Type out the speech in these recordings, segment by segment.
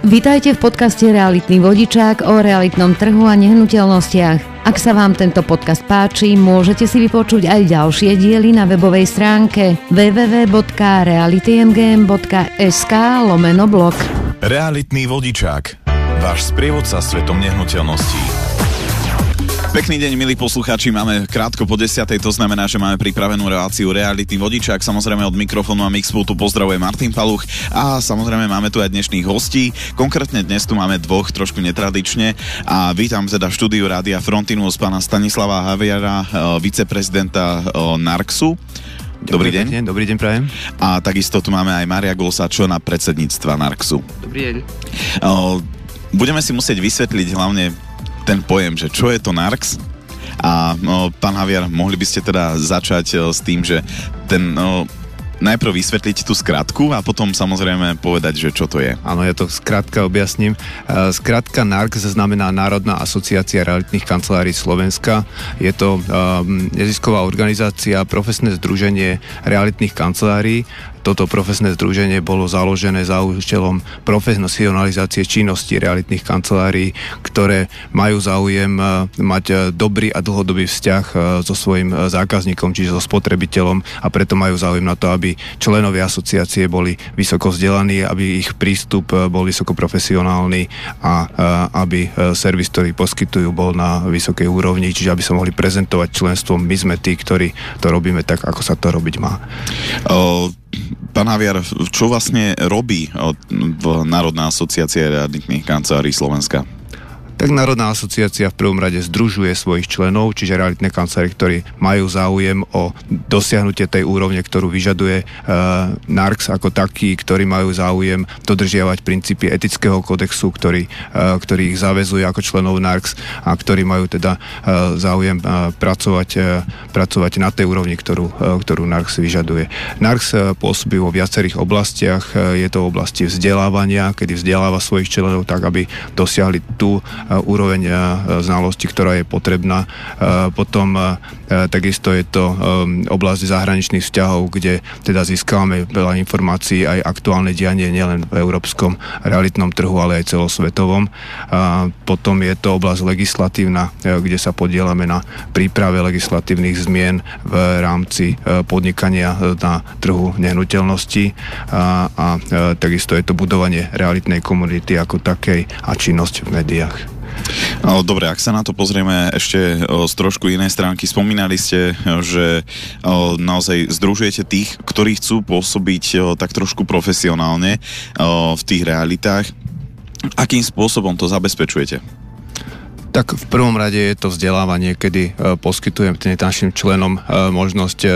Vítajte v podcaste Realitný vodičák o realitnom trhu a nehnuteľnostiach. Ak sa vám tento podcast páči, môžete si vypočuť aj ďalšie diely na webovej stránke www.realitymgm.sk lomeno blog. Realitný vodičák. Váš sprievodca svetom nehnuteľností. Pekný deň, milí poslucháči, máme krátko po desiatej, to znamená, že máme pripravenú reláciu Reality vodičák. Samozrejme od mikrofónu a mixpultu pozdravuje Martin Paluch a samozrejme máme tu aj dnešných hostí. Konkrétne dnes tu máme dvoch, trošku netradične a vítam teda v štúdiu Rádia Frontinus pána Stanislava Haviara, eh, viceprezidenta eh, NARXu. Dobrý, deň. deň. Dobrý deň, prajem. A takisto tu máme aj Maria Golsa, člena predsedníctva NARXu. Dobrý deň. Eh, budeme si musieť vysvetliť hlavne ten pojem, že čo je to NARX a no, pán Javier, mohli by ste teda začať uh, s tým, že ten no, najprv vysvetliť tú skratku a potom samozrejme povedať, že čo to je. Áno, ja to skrátka objasním. E, skrátka NARC znamená Národná asociácia realitných kancelárií Slovenska. Je to um, nezisková organizácia, profesné združenie realitných kancelárií toto profesné združenie bolo založené za účelom profesionalizácie činnosti realitných kancelárií, ktoré majú záujem e, mať e, dobrý a dlhodobý vzťah e, so svojím zákazníkom, čiže so spotrebiteľom a preto majú záujem na to, aby členovia asociácie boli vysoko vzdelaní, aby ich prístup bol vysoko profesionálny a aby servis, ktorý poskytujú, bol na vysokej úrovni, čiže aby sa mohli prezentovať členstvom. My sme tí, ktorí to robíme tak, ako sa to robiť má. Uh Pán Haviar, čo vlastne robí Národná asociácia realitných kancelárií Slovenska? Tak Národná asociácia v prvom rade združuje svojich členov, čiže realitné kancelárie, ktorí majú záujem o dosiahnutie tej úrovne, ktorú vyžaduje uh, NARX ako taký, ktorí majú záujem dodržiavať princípy etického kodexu, ktorý, uh, ktorý ich zavezuje ako členov NARX a ktorí majú teda uh, záujem uh, pracovať, uh, pracovať na tej úrovni, ktorú, uh, ktorú NARX vyžaduje. NARX uh, pôsobí vo viacerých oblastiach, uh, je to v oblasti vzdelávania, kedy vzdeláva svojich členov tak, aby dosiahli tú úroveň znalosti, ktorá je potrebná. Potom takisto je to oblasť zahraničných vzťahov, kde teda získavame veľa informácií aj aktuálne dianie nielen v európskom realitnom trhu, ale aj celosvetovom. Potom je to oblasť legislatívna, kde sa podielame na príprave legislatívnych zmien v rámci podnikania na trhu nehnuteľností a, a takisto je to budovanie realitnej komunity ako takej a činnosť v médiách. Dobre, ak sa na to pozrieme ešte z trošku inej stránky, spomínali ste, že naozaj združujete tých, ktorí chcú pôsobiť tak trošku profesionálne v tých realitách. Akým spôsobom to zabezpečujete? Tak v prvom rade je to vzdelávanie, kedy e, poskytujem našim členom e, možnosť e,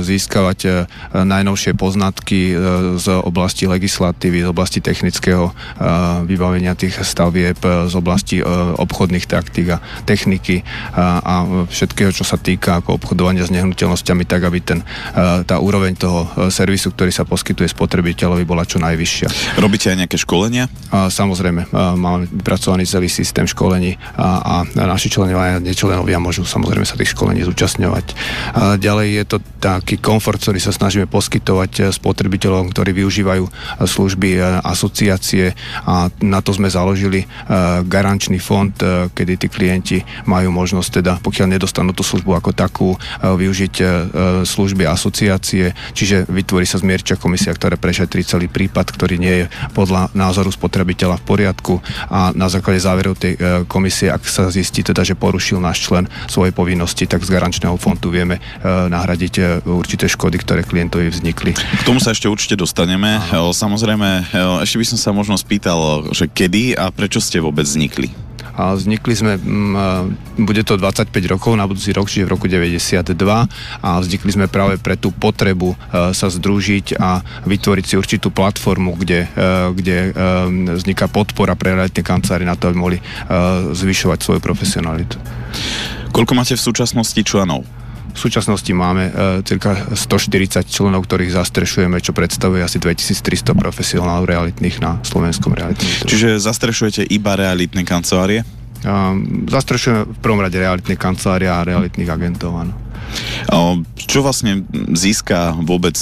získavať najnovšie poznatky z oblasti legislatívy, z oblasti technického vybavenia tých stavieb, z oblasti obchodných taktík a techniky a všetkého, čo sa týka ako obchodovania s nehnuteľnosťami, tak aby ten, tá úroveň toho servisu, ktorý sa poskytuje spotrebiteľovi, bola čo najvyššia. Robíte aj nejaké školenia? Samozrejme, máme vypracovaný celý systém školení a a naši členovia a nečlenovia môžu samozrejme sa tých školení zúčastňovať. A ďalej je to taký komfort, ktorý sa snažíme poskytovať eh, spotrebiteľom, ktorí využívajú eh, služby eh, asociácie. A na to sme založili garančný fond, kedy tí klienti majú možnosť teda, pokiaľ nedostanú tú službu ako takú, využiť služby asociácie, čiže vytvorí sa zmierčia komisia, ktorá prešetrí celý prípad, ktorý nie je podľa názoru spotrebiteľa v poriadku. A na základe záverov tej komisie, ak sa zistí teda, že porušil náš člen svoje povinnosti, tak z garančného fondu vieme e, nahradiť e, určité škody, ktoré klientovi vznikli. K tomu sa ešte určite dostaneme. Aha. Samozrejme, ešte by som sa možno spýtal, že kedy a prečo ste vôbec vznikli? A vznikli sme, bude to 25 rokov na budúci rok, čiže v roku 92 a vznikli sme práve pre tú potrebu e, sa združiť a vytvoriť si určitú platformu, kde, e, kde e, vzniká podpora pre realitné kancelári na to, aby mohli zvyšovať svoju profesionalitu. Koľko máte v súčasnosti členov? V súčasnosti máme e, cirka 140 členov, ktorých zastrešujeme, čo predstavuje asi 2300 profesionálov realitných na slovenskom realitnom trhu. Čiže zastrešujete iba realitné kancelárie? zastrešujeme v prvom rade realitné kancelárie a realitných agentov, áno. Čo vlastne získa vôbec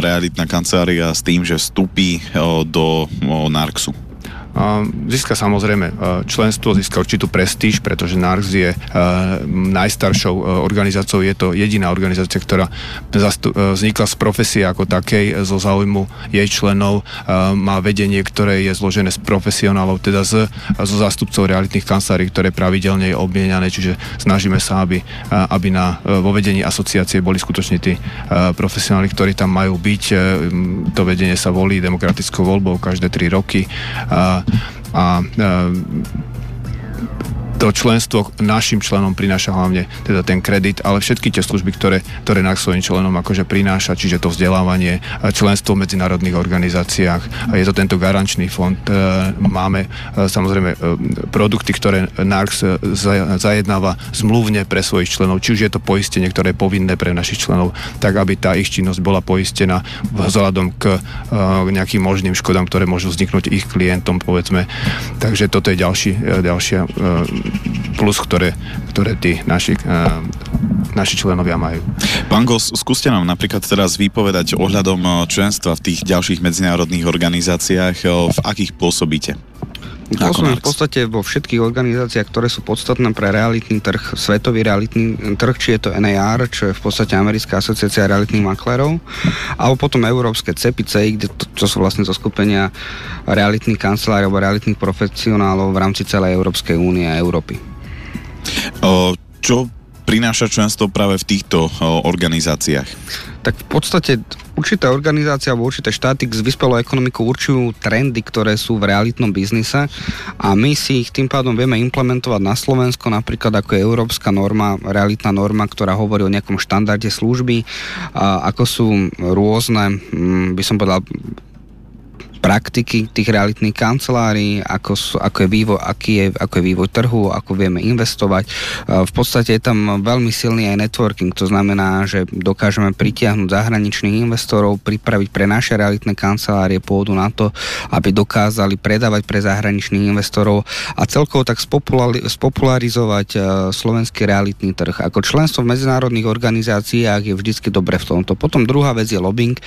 realitná kancelária s tým, že vstúpi do NARXu? Získa samozrejme členstvo, získa určitú prestíž, pretože NARX je najstaršou organizáciou, je to jediná organizácia, ktorá vznikla z profesie ako takej, zo záujmu jej členov, má vedenie, ktoré je zložené z profesionálov, teda z, zo zástupcov realitných kancelárií, ktoré pravidelne je obmieniané, čiže snažíme sa, aby, aby na, vo vedení asociácie boli skutočne tí profesionáli, ktorí tam majú byť. To vedenie sa volí demokratickou voľbou každé tri roky a, a to členstvo našim členom prináša hlavne teda ten kredit, ale všetky tie služby, ktoré, ktoré nás svojim členom akože prináša, čiže to vzdelávanie, členstvo v medzinárodných organizáciách, je to tento garančný fond. E, máme e, samozrejme e, produkty, ktoré NARX zajednáva zmluvne pre svojich členov, či už je to poistenie, ktoré je povinné pre našich členov, tak aby tá ich činnosť bola poistená vzhľadom k nejakým možným škodám, ktoré môžu vzniknúť ich klientom, povedzme. Takže toto je ďalší, ďalšia plus, ktoré, ktoré tí naši, uh, naši členovia majú. Pán Gos, skúste nám napríklad teraz vypovedať ohľadom eh, členstva v tých ďalších medzinárodných organizáciách, eh, v akých pôsobíte? Pôsobím v podstate vo všetkých organizáciách, ktoré sú podstatné pre realitný trh, svetový realitný trh, či je to NAR, čo je v podstate Americká asociácia realitných maklerov, alebo potom európske CEPICEI, kde to, to sú vlastne zo skupenia realitných kancelárov a realitných profesionálov v rámci celej Európskej únie a Európy. O, čo prináša členstvo práve v týchto organizáciách? Tak v podstate určité organizácie alebo určité štáty s vyspelou ekonomikou určujú trendy, ktoré sú v realitnom biznise a my si ich tým pádom vieme implementovať na Slovensko, napríklad ako je európska norma, realitná norma, ktorá hovorí o nejakom štandarde služby, ako sú rôzne, mm, by som povedal, praktiky tých realitných kancelárií, ako, ako, je vývoj, aký je, ako je vývoj trhu, ako vieme investovať. V podstate je tam veľmi silný aj networking, to znamená, že dokážeme pritiahnuť zahraničných investorov, pripraviť pre naše realitné kancelárie pôdu na to, aby dokázali predávať pre zahraničných investorov a celkovo tak spopularizovať slovenský realitný trh. Ako členstvo v medzinárodných organizáciách je vždy dobre v tomto. Potom druhá vec je lobbying,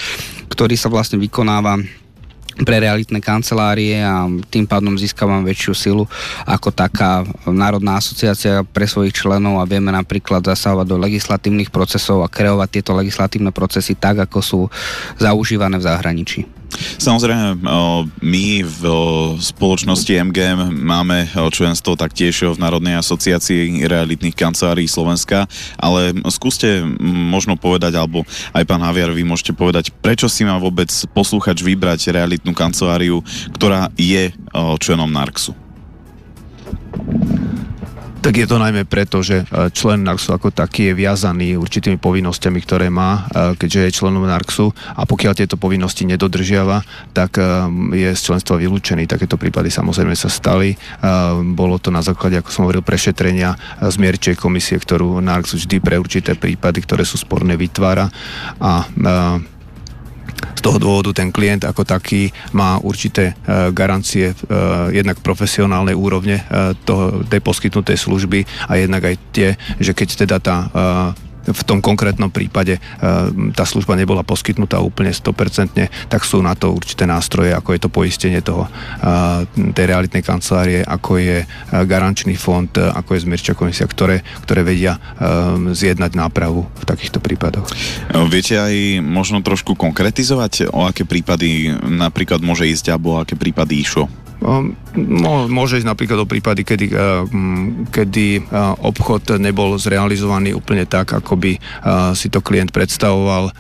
ktorý sa vlastne vykonáva pre realitné kancelárie a tým pádom získavam väčšiu silu ako taká národná asociácia pre svojich členov a vieme napríklad zasahovať do legislatívnych procesov a kreovať tieto legislatívne procesy tak, ako sú zaužívané v zahraničí. Samozrejme, my v spoločnosti MGM máme členstvo taktiež v Národnej asociácii realitných kancelárií Slovenska, ale skúste možno povedať, alebo aj pán Haviar, vy môžete povedať, prečo si má vôbec poslúchač vybrať realitnú kanceláriu, ktorá je členom NARXu? Tak je to najmä preto, že e, člen NARXu ako taký je viazaný určitými povinnosťami, ktoré má, e, keďže je členom NARXu a pokiaľ tieto povinnosti nedodržiava, tak e, je z členstva vylúčený. Takéto prípady samozrejme sa stali. Bolo to na základe, ako som hovoril, prešetrenia zmierčej komisie, ktorú NARX vždy pre určité prípady, ktoré sú sporné, vytvára a z toho dôvodu ten klient ako taký má určité e, garancie e, jednak profesionálnej úrovne e, toho, tej poskytnutej služby a jednak aj tie, že keď teda tá v tom konkrétnom prípade e, tá služba nebola poskytnutá úplne 100%, tak sú na to určité nástroje, ako je to poistenie toho, e, tej realitnej kancelárie, ako je e, garančný fond, ako je zmierčia komisia, ktoré, ktoré vedia zjednať nápravu v takýchto prípadoch. Viete aj možno trošku konkretizovať, o aké prípady napríklad môže ísť, alebo o aké prípady išlo? Môže ísť napríklad o prípady, kedy, eh, kedy eh, obchod nebol zrealizovaný úplne tak, ako by eh, si to klient predstavoval.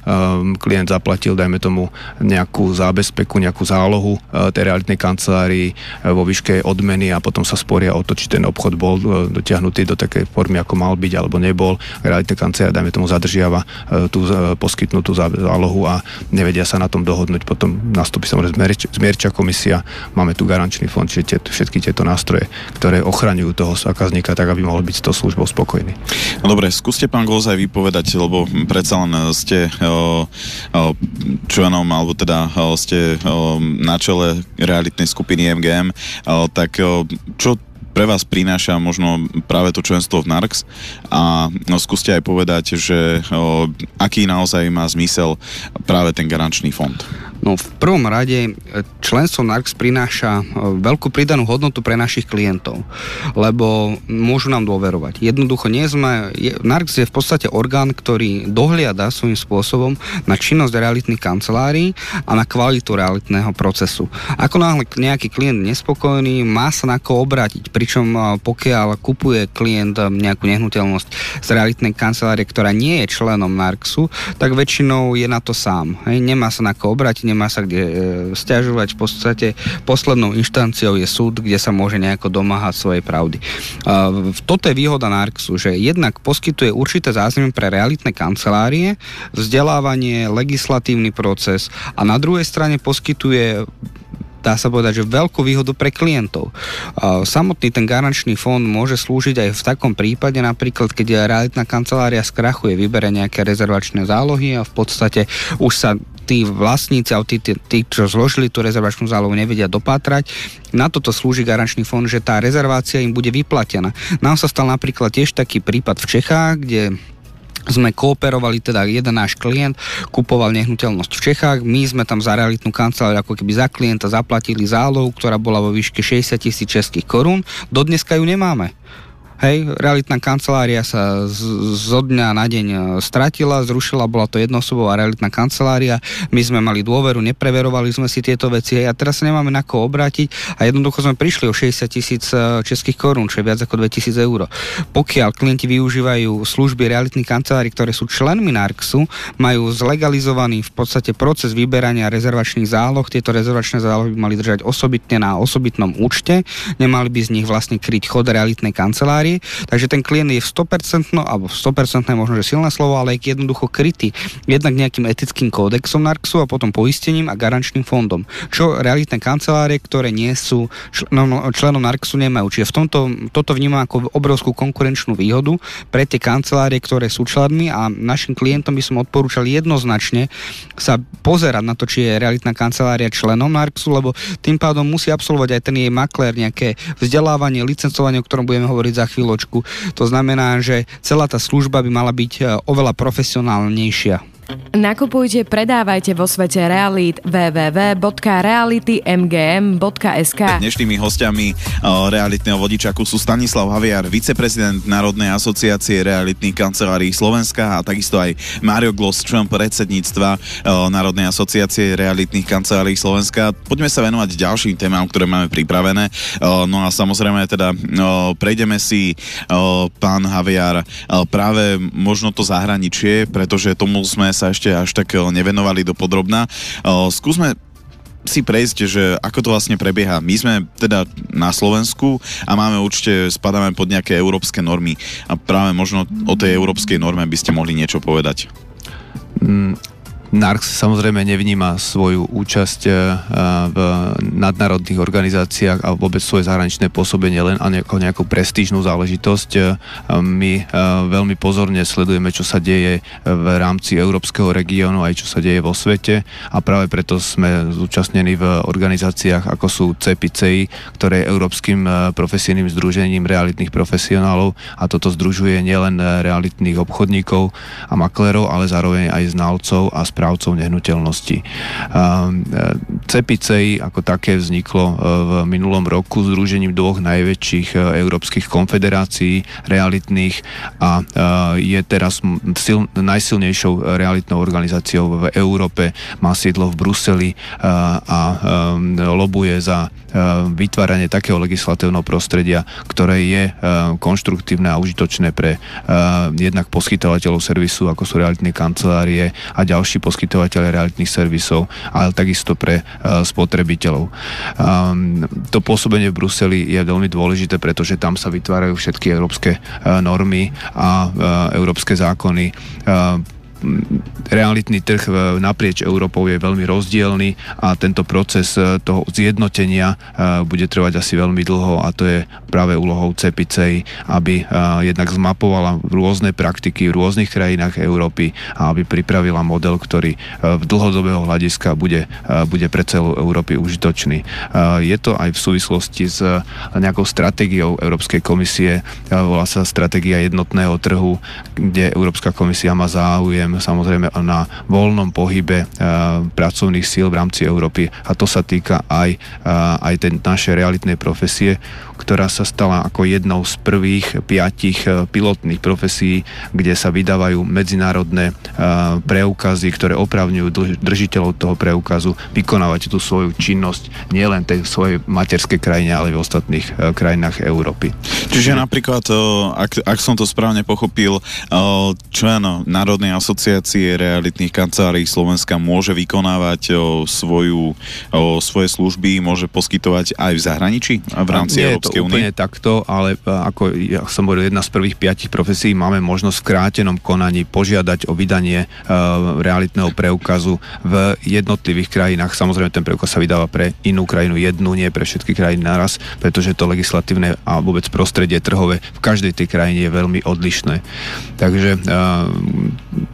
Klient zaplatil, dajme tomu, nejakú zábezpeku, nejakú zálohu tej realitnej kancelárii vo výške odmeny a potom sa sporia o to, či ten obchod bol dotiahnutý do takej formy, ako mal byť alebo nebol. Realitná kancelária, dajme tomu, zadržiava tú poskytnutú zálohu a nevedia sa na tom dohodnúť. Potom nastúpi samozrejme zmierčia komisia, máme tu garanciu finančný fond, čiže tie, všetky tieto nástroje, ktoré ochraňujú toho zákazníka tak, aby mohol byť s tou službou spokojný. No dobre, skúste pán Glozaj vypovedať, lebo predsa len ste o, o, členom, alebo teda ste na čele realitnej skupiny MGM, tak čo pre vás prináša možno práve to členstvo v NARX a no, skúste aj povedať, že o, aký naozaj má zmysel práve ten garančný fond. No v prvom rade členstvo NARX prináša veľkú pridanú hodnotu pre našich klientov, lebo môžu nám dôverovať. Jednoducho nie sme, NARX je v podstate orgán, ktorý dohliada svojím spôsobom na činnosť realitných kancelárií a na kvalitu realitného procesu. Ako náhle nejaký klient nespokojný, má sa na koho obrátiť, pričom pokiaľ kupuje klient nejakú nehnuteľnosť z realitnej kancelárie, ktorá nie je členom NARXu, tak väčšinou je na to sám. Hej, nemá sa na koho obrátiť, nemá sa kde e, stiažovať. V podstate poslednou inštanciou je súd, kde sa môže nejako domáhať svojej pravdy. E, toto je výhoda NARXu, že jednak poskytuje určité zázemie pre realitné kancelárie, vzdelávanie, legislatívny proces a na druhej strane poskytuje dá sa povedať, že veľkú výhodu pre klientov. Samotný ten garančný fond môže slúžiť aj v takom prípade, napríklad keď realitná kancelária skrachuje, vybere nejaké rezervačné zálohy a v podstate už sa tí vlastníci, alebo tí, tí, tí, čo zložili tú rezervačnú zálohu, nevedia dopátrať. Na toto slúži garančný fond, že tá rezervácia im bude vyplatená. Nám sa stal napríklad tiež taký prípad v Čechách, kde sme kooperovali, teda jeden náš klient kupoval nehnuteľnosť v Čechách, my sme tam za realitnú kanceláriu ako keby za klienta zaplatili zálohu, ktorá bola vo výške 60 tisíc českých korún, dodneska ju nemáme. Hej, realitná kancelária sa z, zo dňa na deň e, stratila, zrušila, bola to jednosobová realitná kancelária, my sme mali dôveru, nepreverovali sme si tieto veci a teraz sa nemáme na koho obrátiť a jednoducho sme prišli o 60 tisíc e, českých korún, čo je viac ako 2000 eur. Pokiaľ klienti využívajú služby realitných kancelárií, ktoré sú členmi NARXu, majú zlegalizovaný v podstate proces vyberania rezervačných záloh, tieto rezervačné zálohy by mali držať osobitne na osobitnom účte, nemali by z nich vlastne kryť chod realitnej kancelárie kancelárii, takže ten klient je v 100% alebo v 100% možno, že silné slovo, ale je jednoducho krytý. Jednak nejakým etickým kódexom NARXu a potom poistením a garančným fondom, čo realitné kancelárie, ktoré nie sú členom, no, členom NARXu nemajú. Čiže v tomto, toto vnímam ako obrovskú konkurenčnú výhodu pre tie kancelárie, ktoré sú členmi a našim klientom by som odporúčal jednoznačne sa pozerať na to, či je realitná kancelária členom NARXu, lebo tým pádom musí absolvovať aj ten jej maklér nejaké vzdelávanie, licencovanie, o ktorom budeme hovoriť za chvíľu chvíľočku. To znamená, že celá tá služba by mala byť e, oveľa profesionálnejšia. Nakupujte, predávajte vo svete realít www.realitymgm.sk Dnešnými hostiami realitného vodičaku sú Stanislav Haviar, viceprezident Národnej asociácie realitných kancelárií Slovenska a takisto aj Mario Gloss, člen predsedníctva Národnej asociácie realitných kancelárií Slovenska. Poďme sa venovať ďalším témam, ktoré máme pripravené. No a samozrejme teda prejdeme si, pán Haviar, práve možno to zahraničie, pretože tomu sme sa ešte až tak eh, nevenovali do podrobná. Eh, skúsme si prejsť, že ako to vlastne prebieha. My sme teda na Slovensku a máme určite, spadáme pod nejaké európske normy a práve možno o tej európskej norme by ste mohli niečo povedať. NARX samozrejme nevníma svoju účasť e, v nadnárodných organizáciách a vôbec svoje zahraničné pôsobenie len ako nejakú prestížnú záležitosť. E, my e, veľmi pozorne sledujeme, čo sa deje v rámci európskeho regiónu, aj čo sa deje vo svete a práve preto sme zúčastnení v organizáciách ako sú CEPICEI, ktoré je Európskym profesijným združením realitných profesionálov a toto združuje nielen realitných obchodníkov a maklérov, ale zároveň aj znalcov a správcov nehnuteľnosti. CEPICEI ako také vzniklo e, v minulom roku združením dvoch najväčších e, európskych konfederácií realitných a e, je teraz sil, najsilnejšou realitnou organizáciou v Európe, má sídlo v Bruseli a lobuje za vytváranie takého legislatívneho prostredia, ktoré je konštruktívne a užitočné pre jednak poskytovateľov servisu, ako sú realitné kancelárie a ďalší poskytovateľe realitných servisov, ale takisto pre uh, spotrebiteľov. Um, to pôsobenie v Bruseli je veľmi dôležité, pretože tam sa vytvárajú všetky európske uh, normy a uh, európske zákony. Realitný trh naprieč Európou je veľmi rozdielny a tento proces e, toho zjednotenia e, bude trvať asi veľmi dlho a to je práve úlohou CEPICEI, aby e, jednak zmapovala rôzne praktiky v rôznych krajinách Európy a aby pripravila model, ktorý v dlhodobého hľadiska bude, bude pre celú Európy užitočný. Je to aj v súvislosti s nejakou stratégiou Európskej komisie, volá sa stratégia jednotného trhu, kde Európska komisia má záujem záujem samozrejme na voľnom pohybe pracovných síl v rámci Európy a to sa týka aj, aj tej našej realitnej profesie, ktorá sa stala ako jednou z prvých piatich pilotných profesí, kde sa vydávajú medzinárodné preukazy, ktoré opravňujú držiteľov toho preukazu vykonávať tú svoju činnosť nielen tej svojej materskej krajine, ale aj v ostatných krajinách Európy. Čiže napríklad, ak, ak som to správne pochopil, člen Národnej asociácie realitných kancelárií Slovenska môže vykonávať svoju, svoje služby, môže poskytovať aj v zahraničí v rámci Nie Európskej únie? Nie takto, ale ako ja som hovoril, jedna z prvých piatich profesí máme možnosť v krátenom konaní požiadať o vydanie realitného preukazu v jednotlivých krajinách. Samozrejme, ten preukaz sa vydáva pre inú krajinu jednu, nie pre všetky krajiny naraz, pretože to legislatívne a vôbec prostredie trhové v každej tej krajine je veľmi odlišné. Takže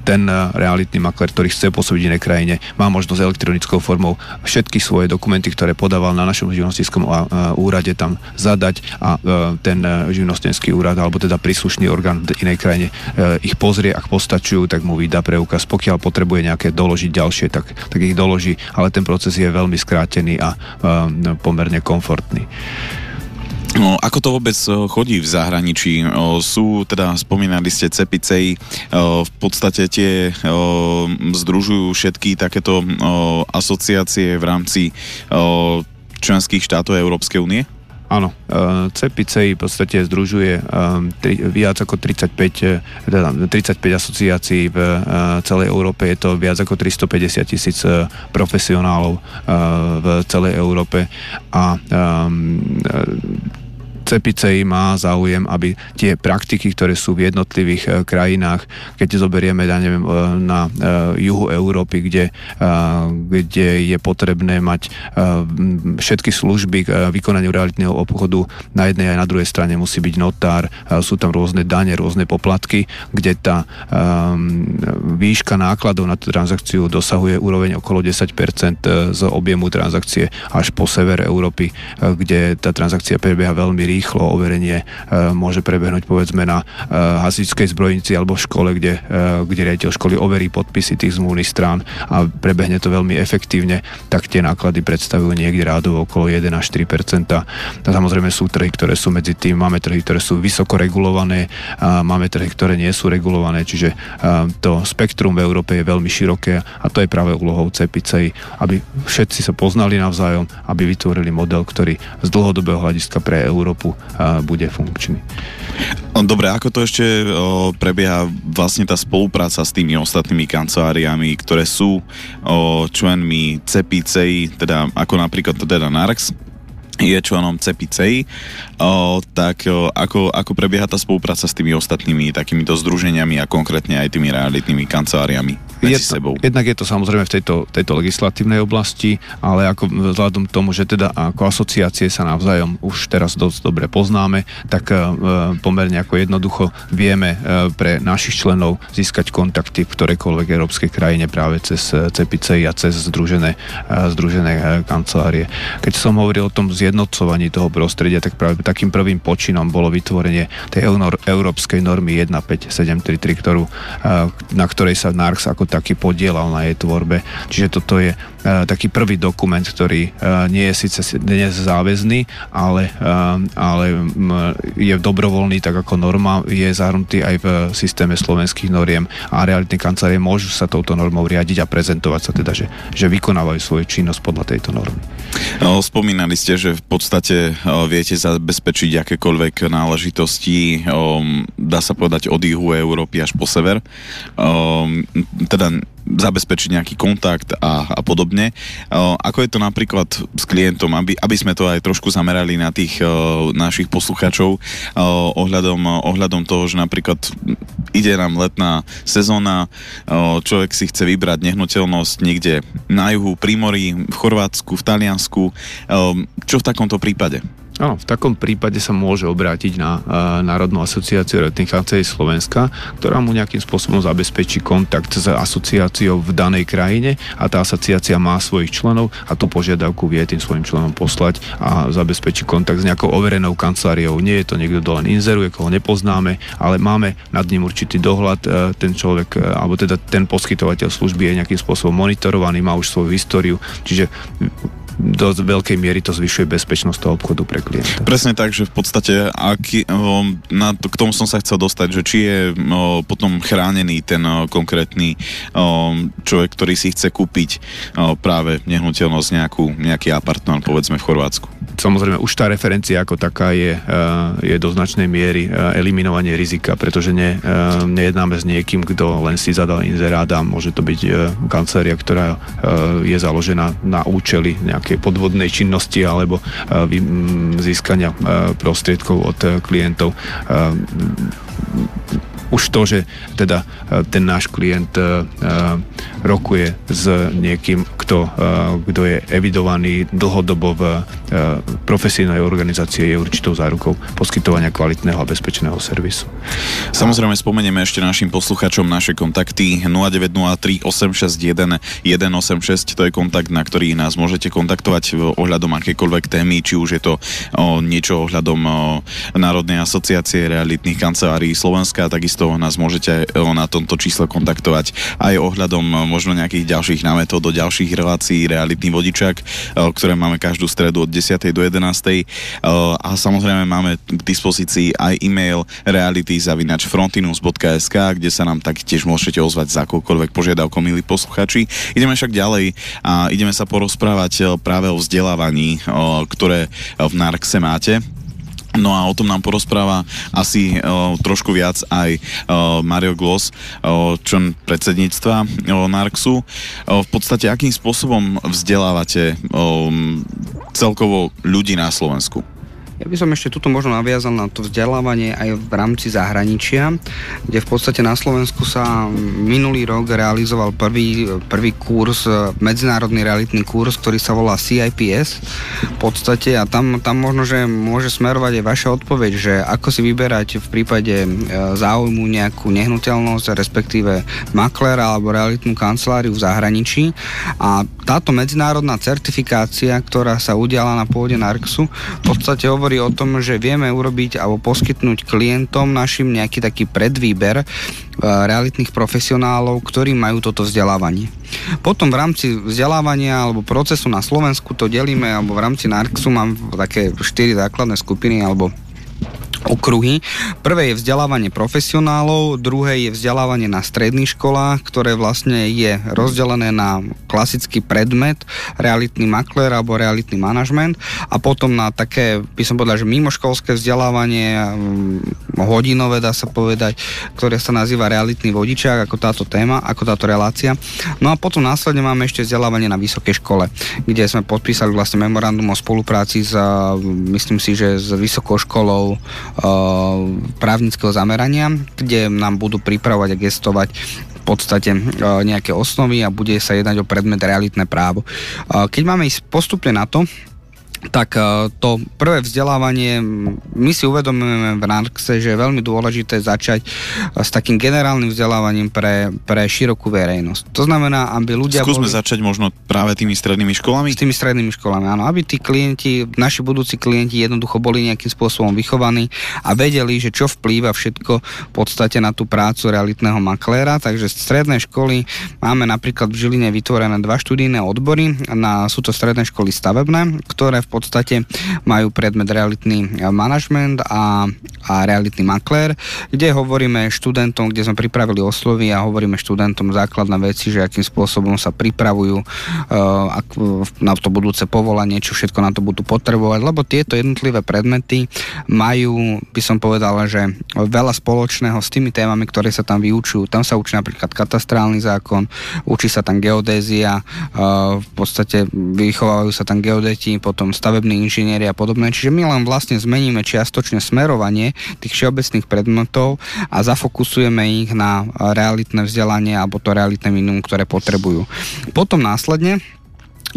ten realitný makler, ktorý chce pôsobiť v inej krajine, má možnosť elektronickou formou všetky svoje dokumenty, ktoré podával na našom živnostenskom úrade tam zadať a ten živnostenský úrad alebo teda príslušný orgán v inej krajine ich pozrie, ak postačujú, tak mu vydá preukaz. Pokiaľ potrebuje nejaké doložiť ďalšie, tak, tak ich doloží, ale ten proces je veľmi skrátený a pomerne komfortný. No, ako to vôbec chodí v zahraničí? Sú, teda spomínali ste Cepicej, v podstate tie združujú všetky takéto asociácie v rámci členských štátov Európskej únie? Áno, CPCI v podstate združuje tri, viac ako 35, teda 35 asociácií v celej Európe, je to viac ako 350 tisíc profesionálov v celej Európe. A CPCI má záujem, aby tie praktiky, ktoré sú v jednotlivých e, krajinách, keď zoberieme, ja neviem, e, na e, juhu Európy, kde, kde je potrebné mať všetky služby k vykonaniu realitného obchodu na jednej aj na druhej strane musí byť notár, sú tam rôzne dane, rôzne poplatky, kde tá výška nákladov na tú transakciu dosahuje úroveň okolo 10% z objemu transakcie až po sever Európy, kde tá transakcia prebieha veľmi rýchlo rýchlo overenie e, môže prebehnúť povedzme na e, hasičskej zbrojnici alebo v škole, kde, e, kde riaditeľ školy overí podpisy tých zmluvných strán a prebehne to veľmi efektívne, tak tie náklady predstavujú niekde rádovo okolo 1 až 3 a samozrejme sú trhy, ktoré sú medzi tým, máme trhy, ktoré sú vysoko regulované, a máme trhy, ktoré nie sú regulované, čiže to spektrum v Európe je veľmi široké a to je práve úlohou CEPICEI, aby všetci sa poznali navzájom, aby vytvorili model, ktorý z dlhodobého hľadiska pre Európu roku bude funkčný. Dobre, ako to ešte prebieha vlastne tá spolupráca s tými ostatnými kanceláriami, ktoré sú členmi CEPICEI, teda ako napríklad teda NARX, je členom CEPICEI, o, tak o, ako, ako prebieha tá spolupráca s tými ostatnými takýmito združeniami a konkrétne aj tými realitnými kanceláriami medzi je, sebou? Jednak je to samozrejme v tejto, tejto legislatívnej oblasti, ale ako vzhľadom tomu, že teda ako asociácie sa navzájom už teraz dosť dobre poznáme, tak e, pomerne ako jednoducho vieme e, pre našich členov získať kontakty v ktorejkoľvek európskej krajine práve cez CEPICEI a cez združené, e, združené kancelárie. Keď som hovoril o tom zjednocovaní toho prostredia, tak práve takým prvým počinom bolo vytvorenie tej európskej normy 15733, ktorú, na ktorej sa NARX ako taký podielal na jej tvorbe. Čiže toto je taký prvý dokument, ktorý nie je síce dnes záväzný, ale, ale je dobrovoľný, tak ako norma je zahrnutý aj v systéme slovenských noriem a realitné kancelárie môžu sa touto normou riadiť a prezentovať sa teda, že, že vykonávajú svoju činnosť podľa tejto normy. No, spomínali ste, že v podstate viete zabezpečiť akékoľvek náležitosti, dá sa povedať od juhu Európy až po sever. Teda zabezpečiť nejaký kontakt a, a podobne. Ako je to napríklad s klientom, aby, aby sme to aj trošku zamerali na tých našich posluchačov o, ohľadom, ohľadom toho, že napríklad ide nám letná sezóna, človek si chce vybrať nehnuteľnosť niekde na juhu, pri mori, v Chorvátsku, v Taliansku. Čo v takomto prípade? Áno, v takom prípade sa môže obrátiť na uh, Národnú asociáciu kancelárií Slovenska, ktorá mu nejakým spôsobom zabezpečí kontakt s asociáciou v danej krajine a tá asociácia má svojich členov a tú požiadavku vie tým svojim členom poslať a zabezpečí kontakt s nejakou overenou kanceláriou. Nie je to niekto, kto len inzeruje, koho nepoznáme, ale máme nad ním určitý dohľad. Uh, ten človek, uh, alebo teda ten poskytovateľ služby je nejakým spôsobom monitorovaný, má už svoju históriu, čiže do veľkej miery to zvyšuje bezpečnosť toho obchodu pre klienta. Presne tak, že v podstate aký, na k tomu som sa chcel dostať, že či je o, potom chránený ten o, konkrétny o, človek, ktorý si chce kúpiť o, práve nehnuteľnosť nejakú, nejaký apartmán, povedzme v Chorvátsku. Samozrejme, už tá referencia ako taká je, je do značnej miery eliminovanie rizika, pretože ne, nejednáme s niekým, kto len si zadal inzerát a môže to byť kancelária, ktorá je založená na účely nejak nejakej podvodnej činnosti alebo eh, získania eh, prostriedkov od eh, klientov už to, že teda e, ten náš klient e, e, rokuje s niekým, kto, kto je evidovaný dlhodobo v profesijnej organizácii, je určitou zárukou poskytovania kvalitného a bezpečného servisu. Samozrejme spomenieme ešte našim posluchačom naše kontakty 0903 861 186, to je kontakt, na ktorý nás môžete kontaktovať ohľadom akékoľvek témy, či už je to o, niečo ohľadom o, Národnej asociácie realitných kancelárií Slovenska, takisto takisto nás môžete eh, na tomto čísle kontaktovať aj ohľadom eh, možno nejakých ďalších námetov do ďalších relácií Realitný vodičak, eh, ktoré máme každú stredu od 10. do 11. A samozrejme máme k dispozícii aj e-mail reality.frontinus.sk, kde sa nám taktiež môžete ozvať za akoukoľvek požiadavkou, milí posluchači. Ideme však ďalej a ideme sa porozprávať práve o vzdelávaní, ktoré v Narkse máte. No a o tom nám porozpráva asi o, trošku viac aj o, Mario Gloss, o, člen predsedníctva o, Narxu. O, v podstate, akým spôsobom vzdelávate o, celkovo ľudí na Slovensku? Ja by som ešte tuto možno naviazal na to vzdelávanie aj v rámci zahraničia, kde v podstate na Slovensku sa minulý rok realizoval prvý, prvý kurz, medzinárodný realitný kurz, ktorý sa volá CIPS v podstate a tam, tam možno, že môže smerovať aj vaša odpoveď, že ako si vyberať v prípade e, záujmu nejakú nehnuteľnosť, respektíve maklera alebo realitnú kanceláriu v zahraničí. A táto medzinárodná certifikácia, ktorá sa udiala na pôde Narxu, v podstate hovorí hovorí o tom, že vieme urobiť alebo poskytnúť klientom našim nejaký taký predvýber e, realitných profesionálov, ktorí majú toto vzdelávanie. Potom v rámci vzdelávania alebo procesu na Slovensku to delíme, alebo v rámci NARXu mám také štyri základné skupiny alebo okruhy. Prvé je vzdelávanie profesionálov, druhé je vzdelávanie na stredných školách, ktoré vlastne je rozdelené na klasický predmet, realitný makler alebo realitný manažment a potom na také, by som povedal, že mimoškolské vzdelávanie, mm, hodinové dá sa povedať, ktoré sa nazýva realitný vodičák, ako táto téma, ako táto relácia. No a potom následne máme ešte vzdelávanie na vysokej škole, kde sme podpísali vlastne memorandum o spolupráci s, myslím si, že s vysokou školou právnického zamerania, kde nám budú pripravovať a gestovať v podstate nejaké osnovy a bude sa jednať o predmet realitné právo. Keď máme ísť postupne na to, tak e, to prvé vzdelávanie, my si uvedomujeme v NARXE, že je veľmi dôležité začať e, s takým generálnym vzdelávaním pre, pre širokú verejnosť. To znamená, aby ľudia Skúsme boli... začať možno práve tými strednými školami? S tými strednými školami, áno. Aby tí klienti, naši budúci klienti jednoducho boli nejakým spôsobom vychovaní a vedeli, že čo vplýva všetko v podstate na tú prácu realitného makléra. Takže stredné školy máme napríklad v Žiline vytvorené dva študijné odbory. Na, sú to stredné školy stavebné, ktoré v podstate majú predmet realitný manažment a, a realitný maklér, kde hovoríme študentom, kde sme pripravili oslovy a hovoríme študentom základné veci, že akým spôsobom sa pripravujú uh, na to budúce povolanie, čo všetko na to budú potrebovať, lebo tieto jednotlivé predmety majú, by som povedala, že veľa spoločného s tými témami, ktoré sa tam vyučujú. Tam sa učí napríklad katastrálny zákon, učí sa tam geodézia, uh, v podstate vychovávajú sa tam geodeti, potom stavební inžinieri a podobné. Čiže my len vlastne zmeníme čiastočne smerovanie tých všeobecných predmetov a zafokusujeme ich na realitné vzdelanie alebo to realitné minimum, ktoré potrebujú. Potom následne